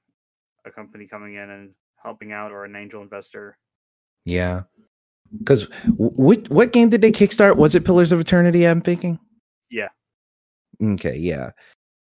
a company coming in and helping out or an angel investor. Yeah. Cuz what what game did they kickstart? Was it Pillars of Eternity, I'm thinking? Yeah. Okay, yeah.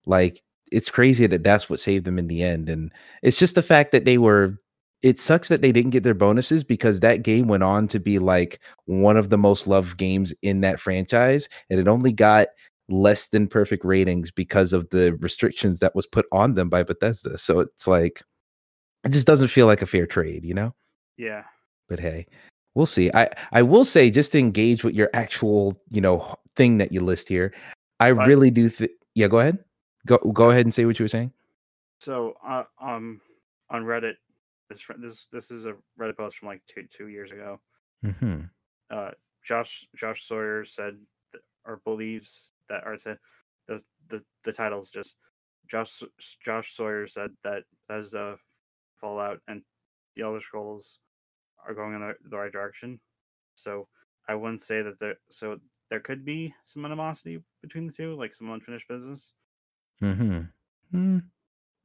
Like it's crazy that that's what saved them in the end and it's just the fact that they were it sucks that they didn't get their bonuses because that game went on to be like one of the most loved games in that franchise and it only got less than perfect ratings because of the restrictions that was put on them by Bethesda. So it's like it just doesn't feel like a fair trade, you know? Yeah. but hey we'll see i i will say just to engage with your actual you know thing that you list here i But- really do th- yeah go ahead go go ahead and say what you were saying So uh, um on Reddit, this this this is a Reddit post from like two two years ago. mm-hmm. uh, Josh Josh Sawyer said or believes that or said the the the title's just Josh Josh Sawyer said that the Fallout and the Elder Scrolls are going in the, the right direction. So I wouldn't say that there so there could be some animosity between the two, like some unfinished business. Mm-hmm. Hmm.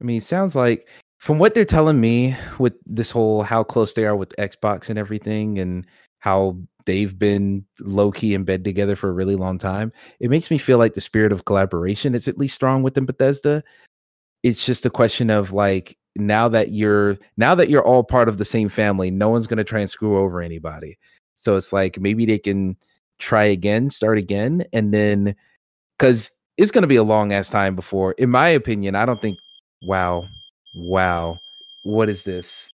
i mean it sounds like from what they're telling me with this whole how close they are with xbox and everything and how they've been low-key in bed together for a really long time it makes me feel like the spirit of collaboration is at least strong within bethesda. It's just a question of like now that you're now that you're all part of the same family no one's to try and screw over anybody. So it's like maybe they can try again start again and then because it's to be a long ass time before in my opinion i don't think wow wow what is this?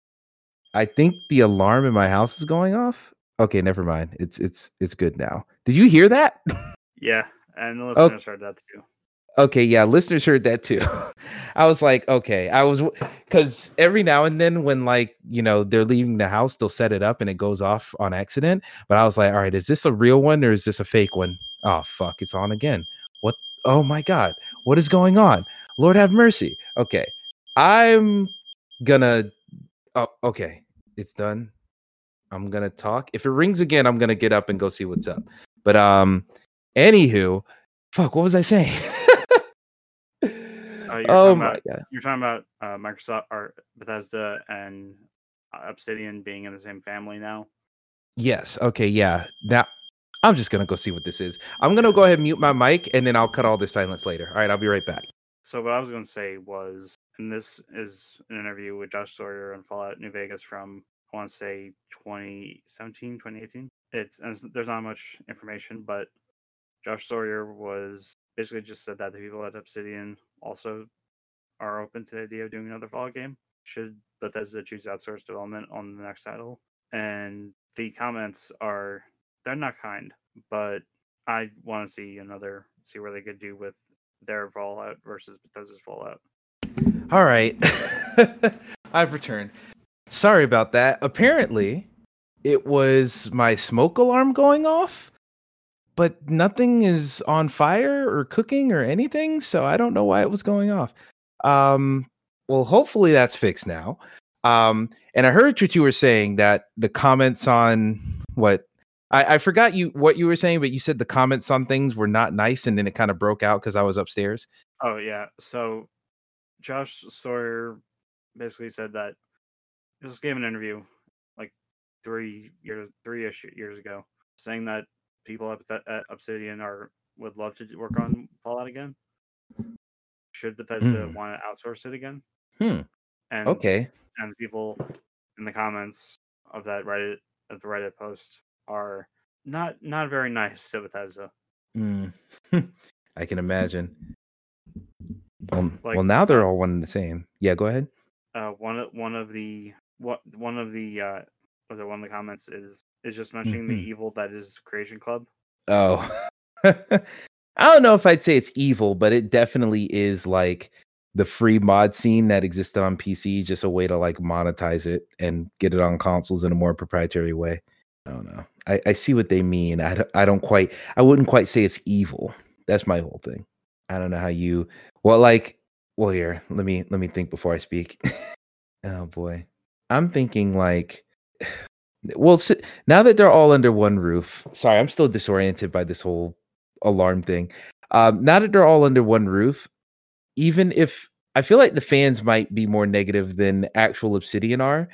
I think the alarm in my house is going off okay never mind it's it's it's good now did you hear that Yeah, and the Oh. listeners heard that too. Okay, yeah, listeners heard that too. I was like, okay, I was because every now and then when like you know they're leaving the house, they'll set it up and it goes off on accident. But I was like, all right, is this a real one or is this a fake one? Oh fuck, it's on again. What? Oh my god, what is going on? Lord have mercy. Okay, I'm gonna. Oh, okay, it's done. I'm gonna talk. If it rings again, I'm gonna get up and go see what's up. But um, anywho, fuck, what was I saying? you're oh my about- god. You're talking about uh, Microsoft or Bethesda and uh, Obsidian being in the same family now. Yes. Okay. Yeah. Now I'm just gonna go see what this is. I'm gonna go ahead and mute my mic and then I'll cut all this silence later. All right. I'll be right back. So what I was going to say was, and this is an interview with Josh Sawyer on Fallout New Vegas from want to say 2017, 2018. It's and it's- there's not much information, but Josh Sawyer was basically just said that the people at Obsidian also are open to the idea of doing another Fallout game. Should Bethesda choose outsource development on the next title? And the comments are they're not kind, but I want to see another see where they could do with their Fallout versus Bethesda's Fallout. All right. I've returned. Sorry about that. Apparently, it was my smoke alarm going off, but nothing is on fire or cooking or anything. So I don't know why it was going off. Um, well, hopefully that's fixed now. Um, and I heard what you were saying that the comments on what I, I forgot you what you were saying, but you said the comments on things were not nice, and then it kind of broke out because I was upstairs. Oh yeah. So Josh Sawyer basically said that just gave an interview like three years three ish years ago, saying that people at, at Obsidian are would love to work on Fallout again. Should Bethesda Hmm. want to outsource it again? Hmm. And Okay. and people in the comments of that Reddit of the Reddit post are not not very nice to Bethesda. Mm. I can imagine. Well, Like, well, now they're uh, all one and the same. Yeah, go ahead. uh one of one of the what one of the uh was it one of the comments is is just mentioning the Mhm. evil that is creation club Oh, I don't know if I'd say it's evil, but it definitely is like the free mod scene that existed on PC, just a way to like monetize it and get it on consoles in a more proprietary way. I don't know. I, I see what they mean. I don't, I don't quite. I wouldn't quite say it's evil. That's my whole thing. I don't know how you. Well, like, well, here. Let me let me think before I speak. oh boy, I'm thinking like. Well, now that they're all under one roof. Sorry, I'm still disoriented by this whole alarm thing. Um, now that they're all under one roof, even if I feel like the fans might be more negative than actual Obsidian are,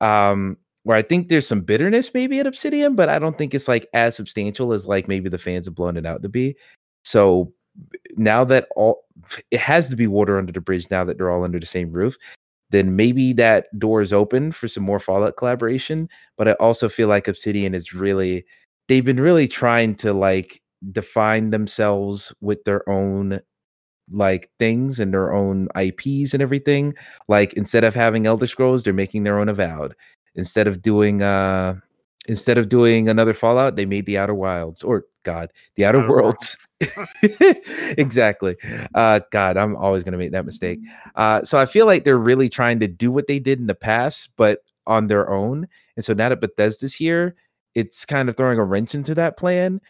um, where I think there's some bitterness maybe at Obsidian, but I don't think it's like as substantial as like maybe the fans have blown it out to be. So now that all it has to be water under the bridge now that they're all under the same roof then maybe that door is open for some more fallout collaboration but i also feel like obsidian is really they've been really trying to like define themselves with their own like things and their own ips and everything. Like instead of having elder scrolls they're making their own avowed. Instead of doing uh instead of doing another fallout they made the outer wilds or god the outer, Outer worlds. Exactly. Uh god i'm always going to make that mistake. Uh so i feel like they're really trying to do what they did in the past but on their own and so now that bethesda's here it's kind of throwing a wrench into that plan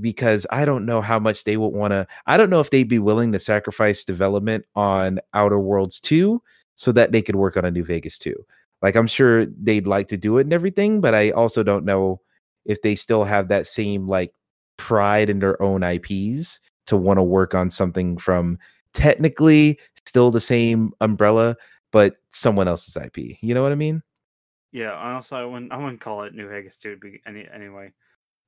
because i don't know how much they would want to i don't know if they'd be willing to sacrifice development on outer worlds 2 so that they could work on a new vegas 2 like i'm sure they'd like to do it and everything but i also don't know if they still have that same like pride in their own ips to want to work on something from technically still the same umbrella but someone else's ip you know what i mean Yeah, also I wouldn't I wouldn't call it New Vegas too. Be any anyway.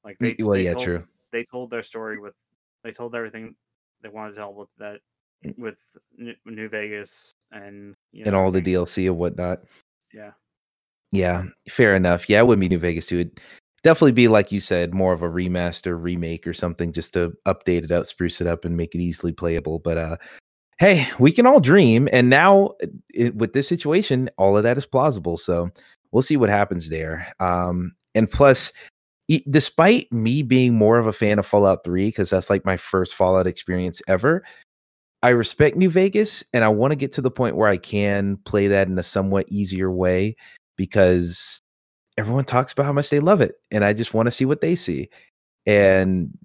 Like they well they yeah told, true They told their story with they told everything they wanted to tell with that Mm. with New, New Vegas and you know, and all the dlc and whatnot Yeah, Yeah, fair enough. Yeah, it wouldn't be New Vegas too. It'd definitely be like you said, more of a remaster, remake, or something, just to update it up, spruce it up, and make it easily playable. But uh, hey, we can all dream, and now it, with this situation, all of that is plausible. So we'll see what happens there. Um, and plus, e- despite me being more of a fan of Fallout Three, because that's like my first Fallout experience ever. I respect New Vegas and I want to get to the point where I can play that in a somewhat easier way because everyone talks about how much they love it and I just want to see what they see. And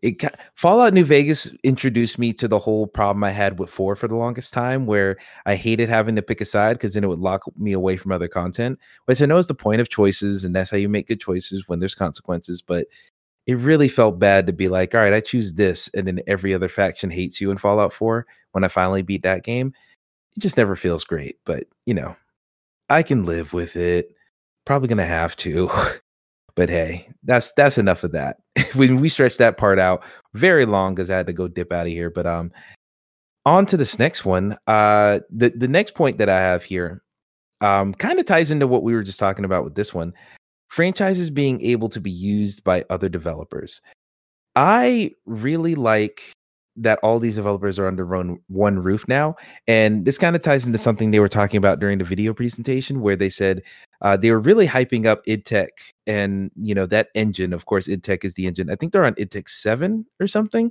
it Fallout New Vegas introduced me to the whole problem I had with 4 for the longest time where I hated having to pick a side because then it would lock me away from other content, which I know is the point of choices and that's how you make good choices when there's consequences, but it really felt bad to be like, all right, I choose this, and then every other faction hates you in Fallout 4 when I finally beat that game. It just never feels great, but you know, I can live with it. Probably gonna have to. But hey, that's that's enough of that. when we stretched that part out very long because I had to go dip out of here. But um on to this next one. Uh the, the next point that I have here um kind of ties into what we were just talking about with this one franchises being able to be used by other developers. I really like that all these developers are under one, one roof now. And this kind of ties into something they were talking about during the video presentation where they said uh, they were really hyping up id Tech and you know that engine of course id Tech is the engine i think they're on id Tech 7 or something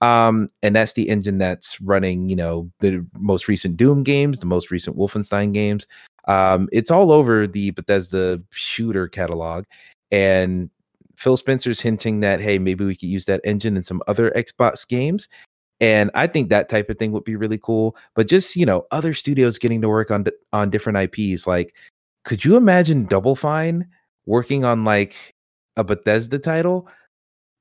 um and that's the engine that's running you know the most recent doom games the most recent wolfenstein games um it's all over the bethesda shooter catalog and phil spencer's hinting that hey maybe we could use that engine in some other xbox games and i think that type of thing would be really cool but just you know other studios getting to work on on different ips like could you imagine double fine working on like a bethesda title?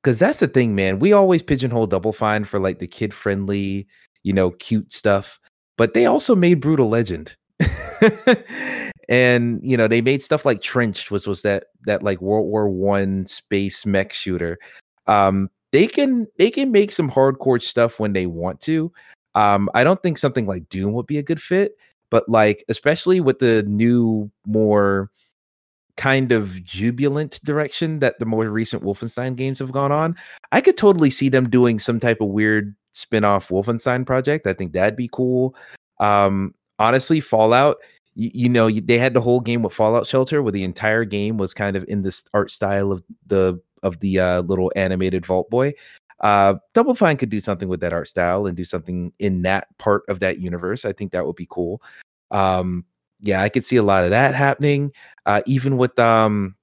Because that's the thing man we always pigeonhole double fine for like the kid friendly you know cute stuff but they also made Brütal Legend and you know they made stuff like trenched which was that that like world war one space mech shooter um they can they can make some hardcore stuff when they want to um i don't think something like doom would be a good fit but like especially with the new more kind of jubilant direction that the more recent Wolfenstein games have gone on, I could totally see them doing some type of weird spin-off Wolfenstein project. I think that'd be cool. Um honestly, Fallout, you, you know, they had the whole game with Fallout Shelter where the entire game was kind of in this art style of the of the uh, little animated Vault Boy. Uh, Double Fine could do something with that art style and do something in that part of that universe. I think that would be cool. Um, yeah, I could see a lot of that happening. Uh, even with um,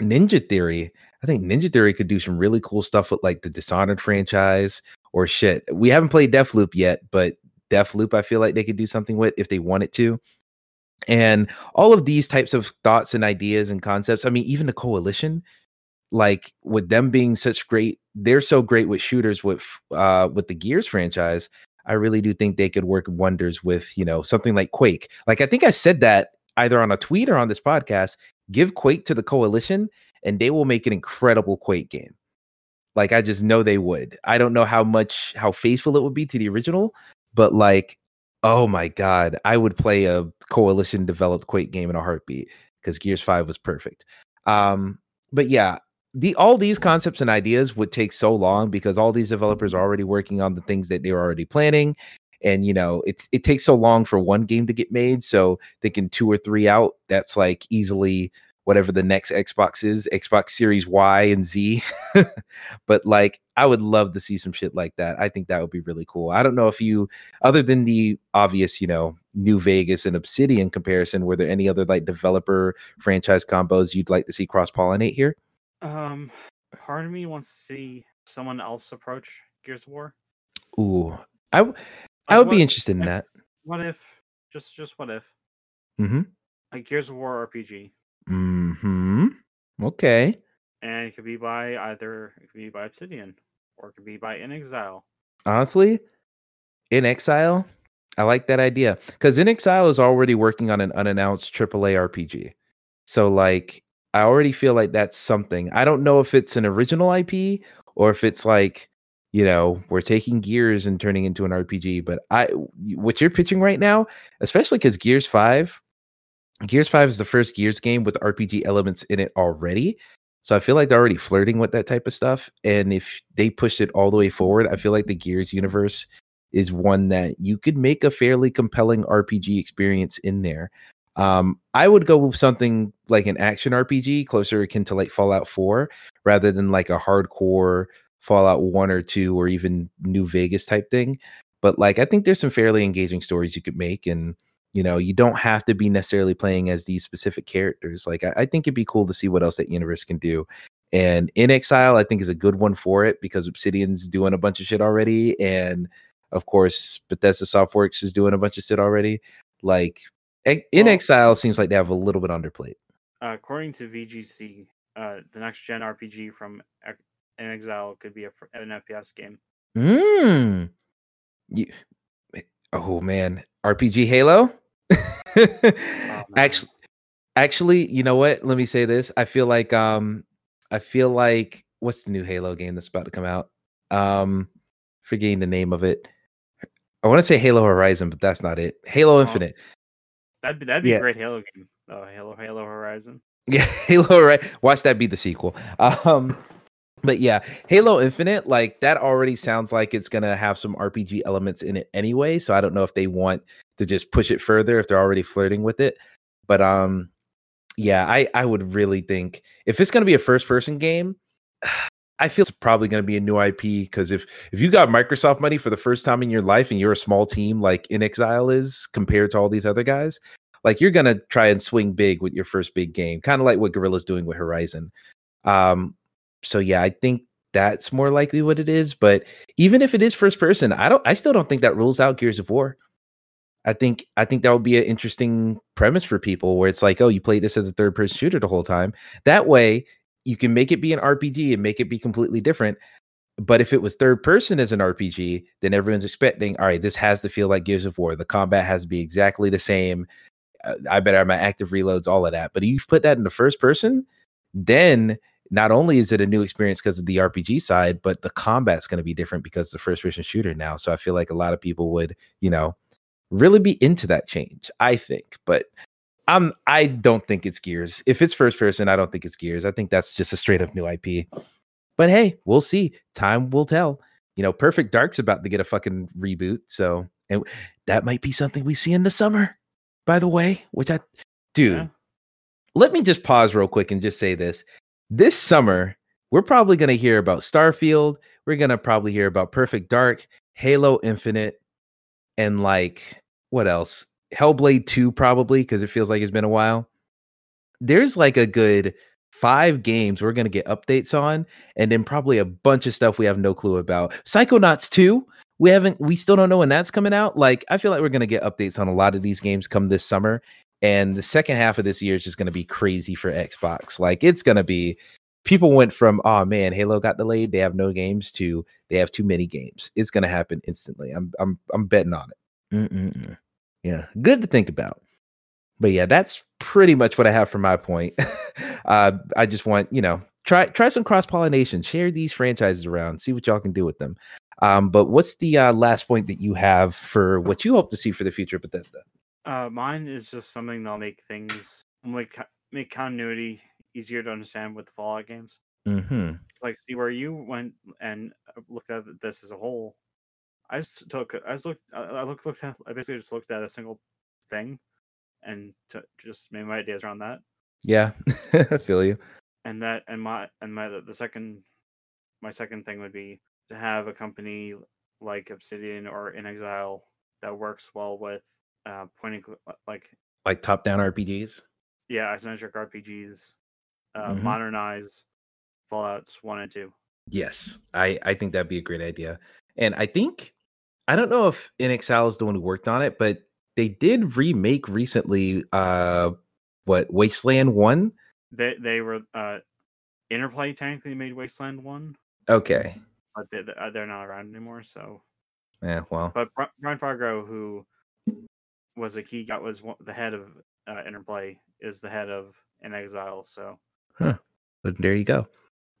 Ninja Theory, I think Ninja Theory could do some really cool stuff with like the Dishonored franchise or shit. We haven't played Deathloop yet, but Deathloop, I feel like they could do something with if they wanted to. And all of these types of thoughts and ideas and concepts. I mean, even the coalition, like with them being such great, they're so great with shooters with uh with the Gears franchise. I really do think they could work wonders with, you know, something like Quake. Like I think I said that either on a tweet or on this podcast. Give Quake to the coalition and they will make an incredible Quake game. Like I just know they would. I don't know how much how faithful it would be to the original, but like oh my god, I would play a coalition developed Quake game in a heartbeat because Gears 5 was perfect. Um but yeah, the all these concepts and ideas would take so long because all these developers are already working on the things that they're already planning and you know it's it takes so long for one game to get made so thinking two or three out that's like easily whatever the next Xbox is, Xbox Series Y and Z. but like I would love to see some shit like that. I think that would be really cool. I don't know if you other than the obvious, you know, New Vegas and Obsidian comparison, were there any other like developer franchise combos you'd like to see cross-pollinate here? Um part of me wants to see someone else approach Gears of War. Ooh. I w- I would be interested in that. What if just just what if? Mm-hmm. Like Gears of War RPG. Hmm. Okay. And it could be by either it could be by Obsidian or it could be by inXile. Honestly, inXile, I like that idea because inXile is already working on an unannounced AAA RPG. So like, I already feel like that's something. I don't know if it's an original IP or if it's like, you know, we're taking Gears and turning into an RPG. But I, what you're pitching right now, especially because Gears Five Gears 5 is the first Gears game with RPG elements in it already. So I feel like they're already flirting with that type of stuff. And if they pushed it all the way forward, I feel like the Gears universe is one that you could make a fairly compelling RPG experience in there. Um, I would go with something like an action RPG, closer akin to like Fallout 4, rather than like a hardcore Fallout 1 or 2 or even New Vegas type thing. But like I think there's some fairly engaging stories you could make and you know you don't have to be necessarily playing as these specific characters like I, I, think it'd be cool to see what else that universe can do. And inXile i think is a good one for it because obsidian's doing a bunch of shit already and of course bethesda softworks is doing a bunch of shit already. Like inXile seems like they have a little bit underplayed uh, according to vgc uh, the next gen rpg from inXile could be a, an fps game. Mm. you, oh man. Rpg halo oh, actually, actually, you know what? Let me say this. I feel like um, I feel like what's the new Halo game that's about to come out? Um, forgetting the name of it. I want to say Halo Horizon, but that's not it. Halo oh, Infinite. That'd be that'd be yeah. a great Halo game. Oh, Halo Halo Horizon. Yeah, Halo. Right. Watch that be the sequel. Um, but yeah, Halo Infinite, like that already sounds like it's gonna have some RPG elements in it anyway. So I don't know if they want to just push it further if they're already flirting with it. But um, yeah, I I would really think if it's gonna be a first person game, I feel it's probably gonna be a new IP because if if you got Microsoft money for the first time in your life and you're a small team like inXile is compared to all these other guys, like you're gonna try and swing big with your first big game, kind of like what Guerrilla's doing with Horizon. Um, so yeah, I think that's more likely what it is. But even if it is first person, I don't I still don't think that rules out Gears of War. I think I think that would be an interesting premise for people where it's like, oh, you play this as a third person shooter the whole time. That way you can make it be an RPG and make it be completely different. But if it was third person as an RPG, then everyone's expecting, all right, this has to feel like Gears of War. The combat has to be exactly the same. Uh, I better have my active reloads, all of that. But if you put that in the first person, then not only is it a new experience because of the RPG side, but the combat's going to be different because the first person shooter now. So I feel like a lot of people would, you know, really be into that change. I think, but I'm I don't think it's Gears. If it's first person, I don't think it's Gears. I think that's just a straight up new IP. But hey, we'll see. Time will tell. You know, Perfect Dark's about to get a fucking reboot, so and that might be something we see in the summer. By the way, which I, dude, yeah. let me just pause real quick and just say this this summer, we're probably going to hear about Starfield. We're going to probably hear about Perfect Dark, Halo Infinite, and like what else? Hellblade 2, probably, because it feels like it's been a while. There's like a good five games we're going to get updates on, and then probably a bunch of stuff we have no clue about. Psychonauts 2, we haven't, we still don't know when that's coming out. Like, I feel like we're going to get updates on a lot of these games come this summer. And the second half of this year is just going to be crazy for Xbox. Like, it's going to be, people went from, oh man, Halo got delayed, they have no games, to they have too many games. It's going to happen instantly. I'm, I'm, I'm betting on it. Mm-mm-mm. Yeah, good to think about but yeah, that's pretty much what I have for my point. uh, I just want you know try try some cross pollination, share these franchises around, see what y'all can do with them. Um, but what's the uh, last point that you have for what you hope to see for the future of Bethesda? Uh, mine is just something that'll make things make make continuity easier to understand with the Fallout games. Mm-hmm. Like, see where you went and uh, looked at this as a whole. I just took, I just looked, I looked, looked at, I basically just looked at a single thing and to just made my ideas around that. Yeah, I feel you. And that and my and my the second my second thing would be to have a company like Obsidian or inXile that works well with uh pointing like like top down RPGs. Yeah, isometric RPGs. Uh, mm-hmm. Modernize Fallout's one and two. Yes, I I think that'd be a great idea, and I think I don't know if inXile is the one who worked on it, but they did remake recently uh what Wasteland 1? They they were uh Interplay technically made Wasteland 1. Okay. But they, uh, they're not around anymore, so yeah, well. But Brian Fargo who was a key got was the head of uh, Interplay is the head of inXile, so Huh. But there you go.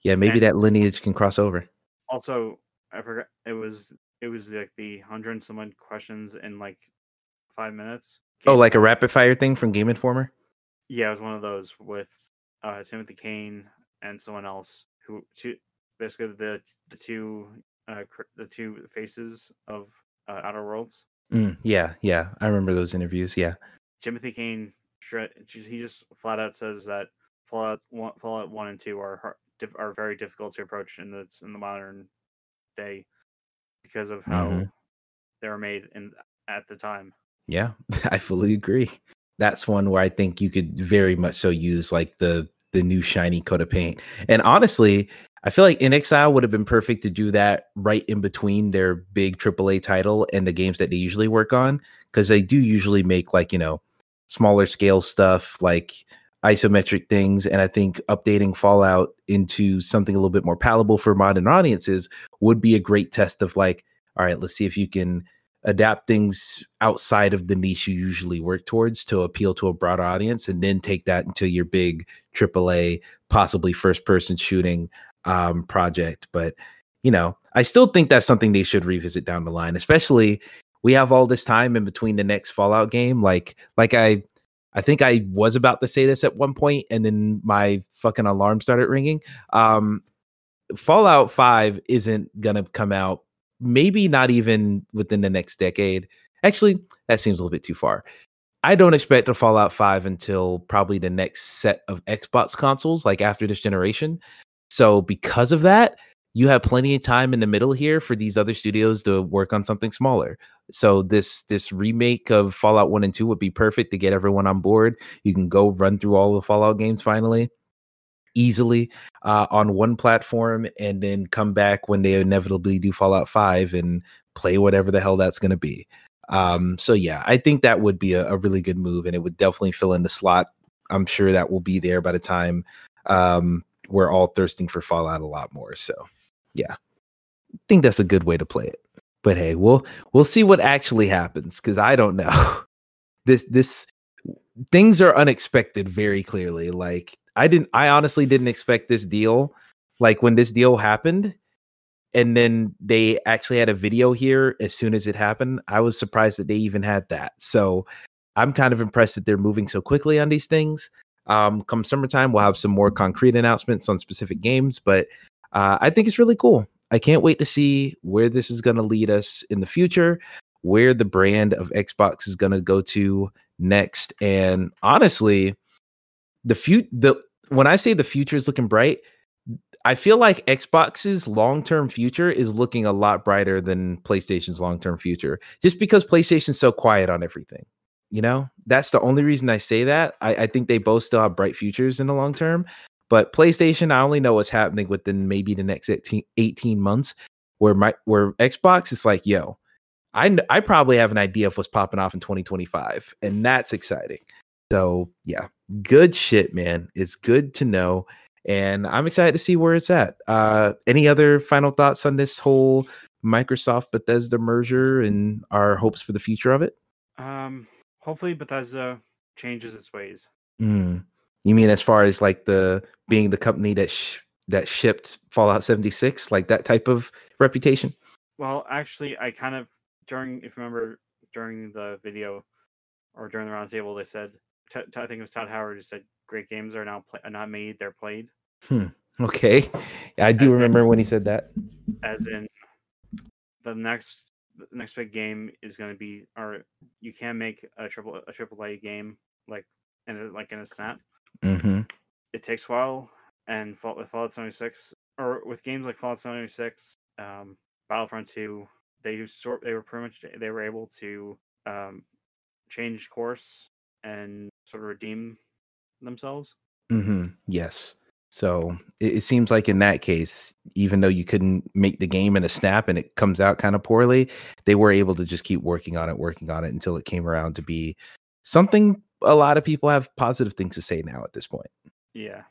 Yeah, maybe and that lineage can cross over. Also, I forgot it was it was like the hundred and some questions in like five minutes. Game oh, like a rapid fire thing from Game Informer? Yeah, it was one of those with uh, Timothy Cain and someone else who two, basically the the two uh, the two faces of uh, Outer Worlds. Mm, yeah, yeah, I remember those interviews. Yeah, Timothy Cain, he just flat out says that Fallout one, Fallout one and two are are very difficult to approach in the in the modern day because of how mm-hmm. they were made in at the time. Yeah, I fully agree. That's one where I think you could very much so use like the the new shiny coat of paint. And honestly, I feel like inXile would have been perfect to do that right in between their big AAA title and the games that they usually work on because they do usually make like, you know, smaller scale stuff like isometric things and I think updating Fallout into something a little bit more palatable for modern audiences would be a great test of like all right, let's see if you can adapt things outside of the niche you usually work towards to appeal to a broader audience and then take that into your big AAA, possibly first person shooting um, project. But, you know, I still think that's something they should revisit down the line, especially we have all this time in between the next Fallout game. Like, like I, I think I was about to say this at one point, and then my fucking alarm started ringing. Um, Fallout 5 isn't going to come out maybe not even within the next decade. Actually, that seems a little bit too far. I don't expect a Fallout 5 until probably the next set of Xbox consoles, like after this generation. So, because of that, you have plenty of time in the middle here for these other studios to work on something smaller. So this this remake of Fallout 1 and 2 would be perfect to get everyone on board. You can go run through all the Fallout games finally easily uh, on one platform and then come back when they inevitably do Fallout 5 and play whatever the hell that's going to be. Um, so yeah, I think that would be a, a, really good move and it would definitely fill in the slot. I'm sure that will be there by the time um, we're all thirsting for Fallout a lot more. So yeah, I think that's a good way to play it. But hey, we'll we'll see what actually happens because I don't know. this this things are unexpected very clearly. Like I didn't I honestly didn't expect this deal. Like when this deal happened and then they actually had a video here as soon as it happened. I was surprised that they even had that. So I'm kind of impressed that they're moving so quickly on these things. Um, come summertime, we'll have some more concrete announcements on specific games, but uh, I think it's really cool. I can't wait to see where this is going to lead us in the future, where the brand of Xbox is going to go to next. And honestly, the few the when I say the future is looking bright, I feel like Xbox's long-term future is looking a lot brighter than PlayStation's long-term future. Just because PlayStation's so quiet on everything. You know, that's the only reason I say that. I, I think they both still have bright futures in the long term. But PlayStation, I only know what's happening within maybe the next 18, 18 months. Where my where Xbox is like, yo, I I probably have an idea of what's popping off in 2025, and that's exciting. So yeah, good shit, man. It's good to know, and I'm excited to see where it's at. Uh, any other final thoughts on this whole Microsoft Bethesda merger and our hopes for the future of it? Um, hopefully Bethesda changes its ways. Mm. You mean as far as like the being the company that sh- that shipped Fallout 76, like that type of reputation? Well, actually, I kind of during if you remember during the video or during the roundtable, they said t- t- I think it was Todd Howard who said great games are now are not made, they're played. Hmm, okay, I do As in- remember when he said that. As in, the next the next big game is going to be, or you can make a triple a triple A game like in a, like in a snap. Mm-hmm. it takes a while and with Fallout 76 or with games like Fallout 76, um, Battlefront 2, they sort they were pretty much they were able to um, change course and sort of redeem themselves. Mm-hmm. Yes. So it, it seems like in that case, even though you couldn't make the game in a snap and it comes out kind of poorly, they were able to just keep working on it, working on it until it came around to be something a lot of people have positive things to say now at this point. Yeah,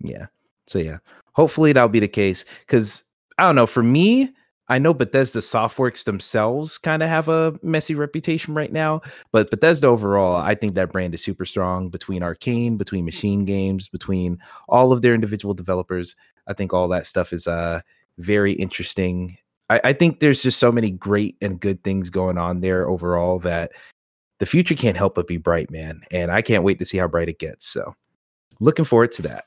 Yeah. So yeah, hopefully that'll be the case. Because I don't know. For me, I know Bethesda Softworks themselves kind of have a messy reputation right now, but Bethesda overall, I think that brand is super strong between Arcane, between MachineGames, between all of their individual developers. I think all that stuff is uh very interesting. I, I think there's just so many great and good things going on there overall that the future can't help but be bright, man. And I can't wait to see how bright it gets. So looking forward to that.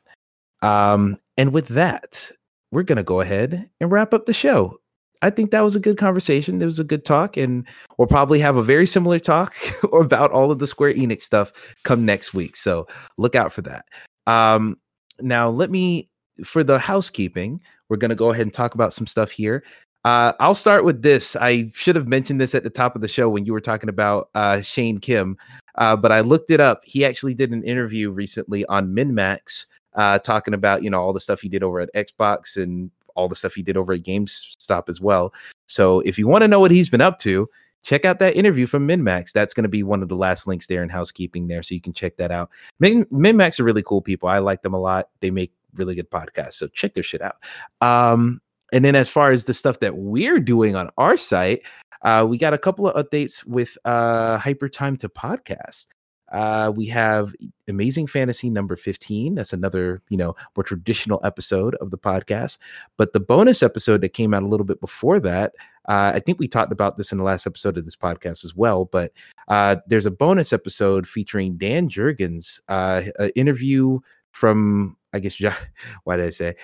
Um, and with that, we're gonna go ahead and wrap up the show. I think that was a good conversation. It was a good talk, and we'll probably have a very similar talk about all of the Square Enix stuff come next week. So look out for that. Um, now, let me for the housekeeping. We're gonna go ahead and talk about some stuff here. Uh, I'll start with this. I should have mentioned this at the top of the show when you were talking about uh, Shane Kim, uh, but I looked it up. He actually did an interview recently on MinnMax, uh, talking about you know all the stuff he did over at Xbox and all the stuff he did over at GameStop as well. So if you want to know what he's been up to, check out that interview from MinnMax. That's going to be one of the last links there in housekeeping there, so you can check that out. Min- MinnMax are really cool people. I like them a lot. They make really good podcasts, so check their shit out. Um, and then as far as the stuff that we're doing on our site, uh, we got a couple of updates with uh, Hypertime to Podcast. Uh, we have Amazing Fantasy number 15. That's another, you know, more traditional episode of the podcast. But the bonus episode that came out a little bit before that, uh, I think we talked about this in the last episode of this podcast as well. But uh, there's a bonus episode featuring Dan Jurgens, uh, interview from, I guess, jo- why did I say?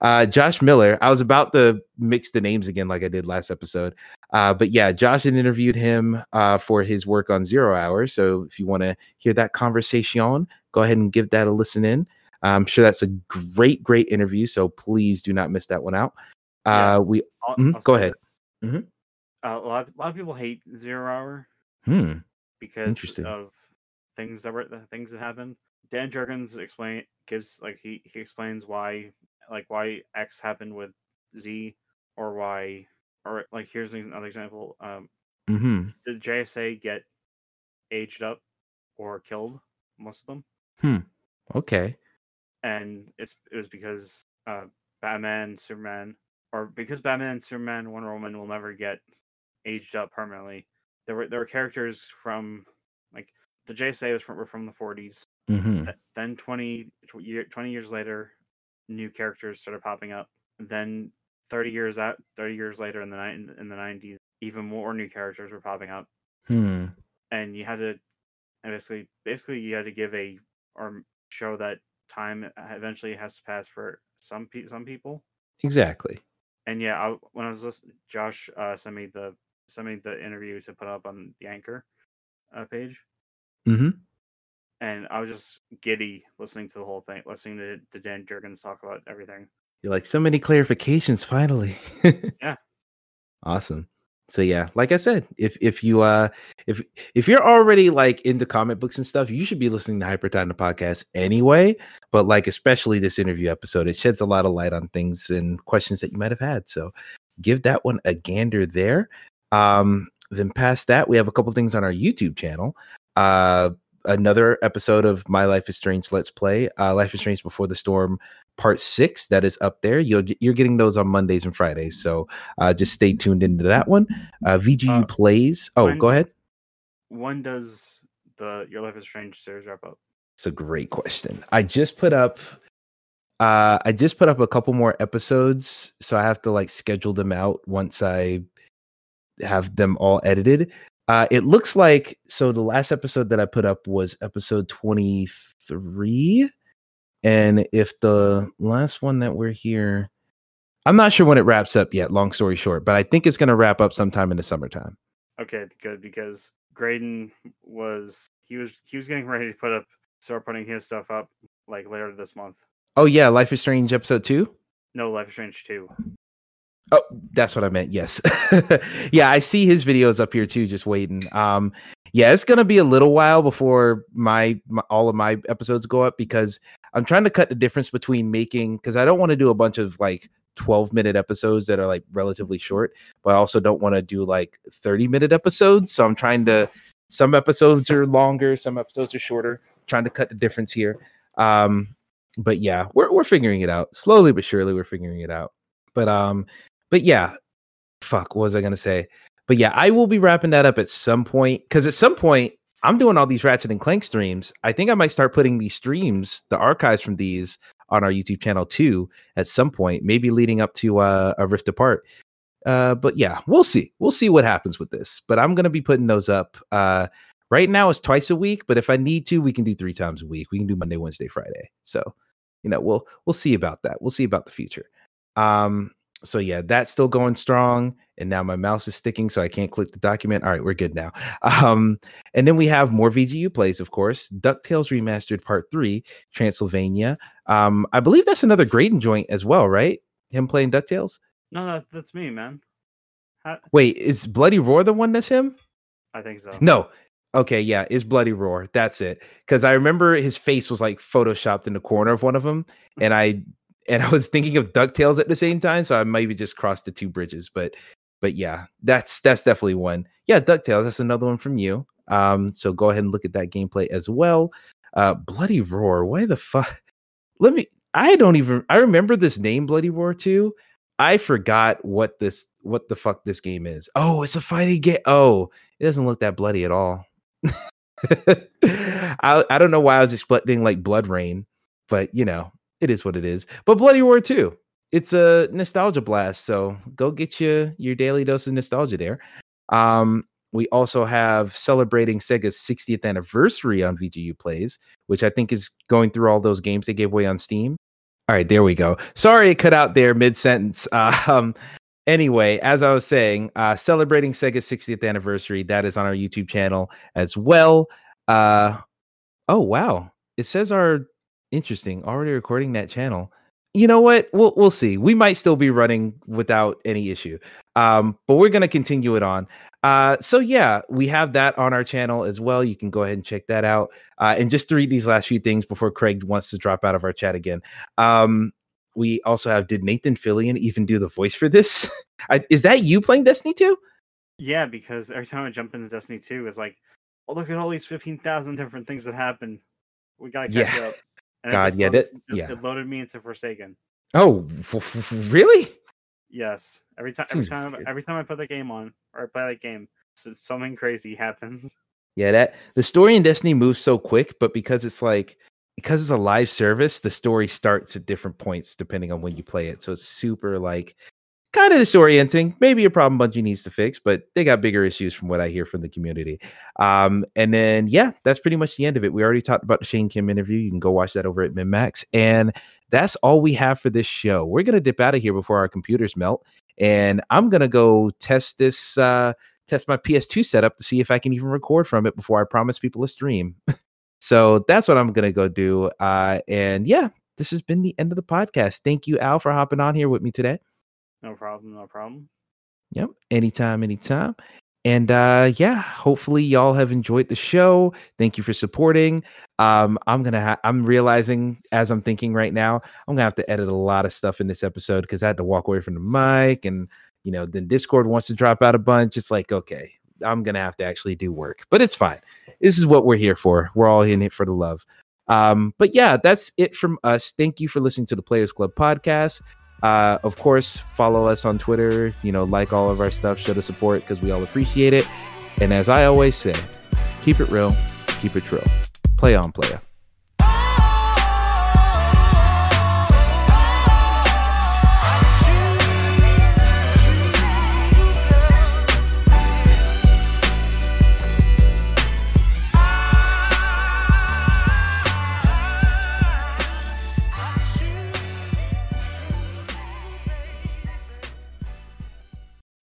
Uh, Josh Miller. I was about to mix the names again, like I did last episode. Uh, but yeah, Josh had interviewed him uh, for his work on Zero Hour. So if you want to hear that conversation, go ahead and give that a listen in. I'm sure that's a great, great interview. So please do not miss that one out. Yeah. Uh, we I'll- Mhm, I'll go ahead. Mhm. Uh, a lot, a lot of people hate Zero Hour hmm, because of things that were the things that happened. Dan Jurgens explain gives like he he explains why like why X happened with Z or why or like here's another example. Um, hmm did JSA get aged up or killed? Most of them, Hmm. okay, and it's it was because uh, Batman, Superman, or because Batman, Superman, Wonder Woman will never get aged up permanently. There were there were characters from like the JSA was from were from the 40s. Hmm Then 20, year, 20 years later, new characters started popping up. Then 30 years out, 30 years later in the in the 90s, even more new characters were popping up, hmm, and you had to and basically basically you had to give a or show that time eventually has to pass for some pe- some people. exactly. And yeah, I, when I was listening, Josh uh, sent me the sent me the interview to put up on the Anchor uh, page, hmm and I was just giddy listening to the whole thing, listening to, to Dan Jurgens talk about everything. You're like so many clarifications finally. Yeah. Awesome. so yeah, like I said, if if you uh if if you're already like into comic books and stuff, you should be listening to Hypertime the podcast anyway. But like especially this interview episode, it sheds a lot of light on things and questions that you might have had. So give that one a gander there. Um, then past that, we have a couple things on our YouTube channel. Uh, another episode of My Life is Strange Let's Play, uh, Life is Strange Before the Storm Part Six. That is up there. You'll you're getting those on Mondays and Fridays, so uh, just stay tuned into that one. Uh, VGU Uh, plays. Oh, when- go ahead. When does the Your Life is Strange series wrap up? It's a great question. I just put up uh I just put up a couple more episodes, so I have to like schedule them out once I have them all edited. Uh it looks like so the last episode that I put up was episode 23 and if the last one that we're here I'm not sure when it wraps up yet, long story short, but I think it's going to wrap up sometime in the summertime. Okay, good because Graydon was he was he was getting ready to put up start putting his stuff up like later this month. Oh yeah, Life is Strange episode 2? No, Life is Strange two. Oh, that's what I meant. Yes. yeah, I see his videos up here too, just waiting. Um, yeah, it's gonna be a little while before my, my all of my episodes go up because I'm trying to cut the difference between making because I don't want to do a bunch of like 12 minute episodes that are like relatively short, but I also don't want to do like 30 minute episodes. So I'm trying to some episodes are longer, some episodes are shorter, trying to cut the difference here. Um, but yeah, we're we're figuring it out. Slowly but surely we're figuring it out. But um but yeah, fuck, what was I gonna say? But yeah, I will be wrapping that up at some point because at some point I'm doing all these Ratchet and Clank streams. I think I might start putting these streams, the archives from these, on our YouTube channel too. At some point, maybe leading up to uh, a Rift Apart. Uh, but yeah, we'll see. We'll see what happens with this. But I'm gonna be putting those up. Uh, right now it's twice a week, but if I need to, we can do three times a week. We can do Monday, Wednesday, Friday. So, you know, we'll we'll see about that. We'll see about the future. Um, so yeah, that's still going strong. And now my mouse is sticking, so I can't click the document. All right, we're good now. Um, and then we have more VGU plays, of course. DuckTales Remastered Part 3, Transylvania. Um, I believe that's another Graydon joint as well, right? Him playing DuckTales? No, that, that's me, man. How, Wait, is Bloody Roar the one that's him? I think so. No. Okay, yeah, it's Bloody Roar. That's it. Because I remember his face was like photoshopped in the corner of one of them, and I and I was thinking of Ducktales at the same time, so I maybe just crossed the two bridges. But but yeah, that's that's definitely one. Yeah, Ducktales. That's another one from you. Um, so go ahead and look at that gameplay as well. Uh, Bloody Roar. Why the fuck? Let me. I don't even. I remember this name, Bloody Roar too. I forgot what this what the fuck this game is. Oh, it's a fighting game. Oh, it doesn't look that bloody at all. I I don't know why I was expecting like Blood Rain, but you know, it is what it is. But Bloody Roar 2, it's a nostalgia blast. So go get you your daily dose of nostalgia there. Um, we also have celebrating Sega's 60th anniversary on VGU Plays, which I think is going through all those games they gave away on Steam. All right, there we go. Sorry, it cut out there mid sentence. Um, anyway, as I was saying, uh, celebrating Sega's 60th anniversary, that is on our YouTube channel as well. Uh, oh wow, it says our interesting already recording that channel. You know what? We'll we'll see. We might still be running without any issue, um, but we're gonna continue it on. Uh, so yeah, we have that on our channel as well. You can go ahead and check that out. Uh, and just to read these last few things before Craig wants to drop out of our chat again. Um, we also have did Nathan Fillion even do the voice for this? I, is that you playing Destiny 2? Yeah, because every time I jump into Destiny 2, it's like, oh, look at all these 15,000 different things that happen. We gotta catch Yeah. up. And God, yeah, loaded- that- it- yeah. It loaded me into Forsaken. Oh, f- f- f- really? Yes. Every time, every time, weird. every time I put the game on or I play that game, something crazy happens. Yeah, that the story in Destiny moves so quick, but because it's like because it's a live service, the story starts at different points depending on when you play it. So it's super like kind of disorienting. Maybe a problem Bungie needs to fix, but they got bigger issues from what I hear from the community. Um, and then yeah, that's pretty much the end of it. We already talked about the Shane Kim interview. You can go watch that over at MinnMax. And that's all we have for this show. We're gonna dip out of here before our computers melt. And I'm gonna go test this uh test my PS2 setup to see if I can even record from it before I promise people a stream. so that's what I'm gonna go do. Uh, and yeah, this has been the end of the podcast. Thank you, Al, for hopping on here with me today. No problem. No problem. Yep. Anytime, anytime. And uh yeah, hopefully y'all have enjoyed the show. Thank you for supporting. Um I'm to ha- I'm realizing as I'm thinking right now, I'm to have to edit a lot of stuff in this episode cuz I had to walk away from the mic and you know, then Discord wants to drop out a bunch. It's like, okay, I'm to have to actually do work. But it's fine. This is what we're here for. We're all in it for the love. Um, but yeah, that's it from us. Thank you for listening to the Players Club podcast. Uh, of course, follow us on Twitter. You know, like all of our stuff, show the support because we all appreciate it. And as I always say, keep it real, keep it true. Play on, player.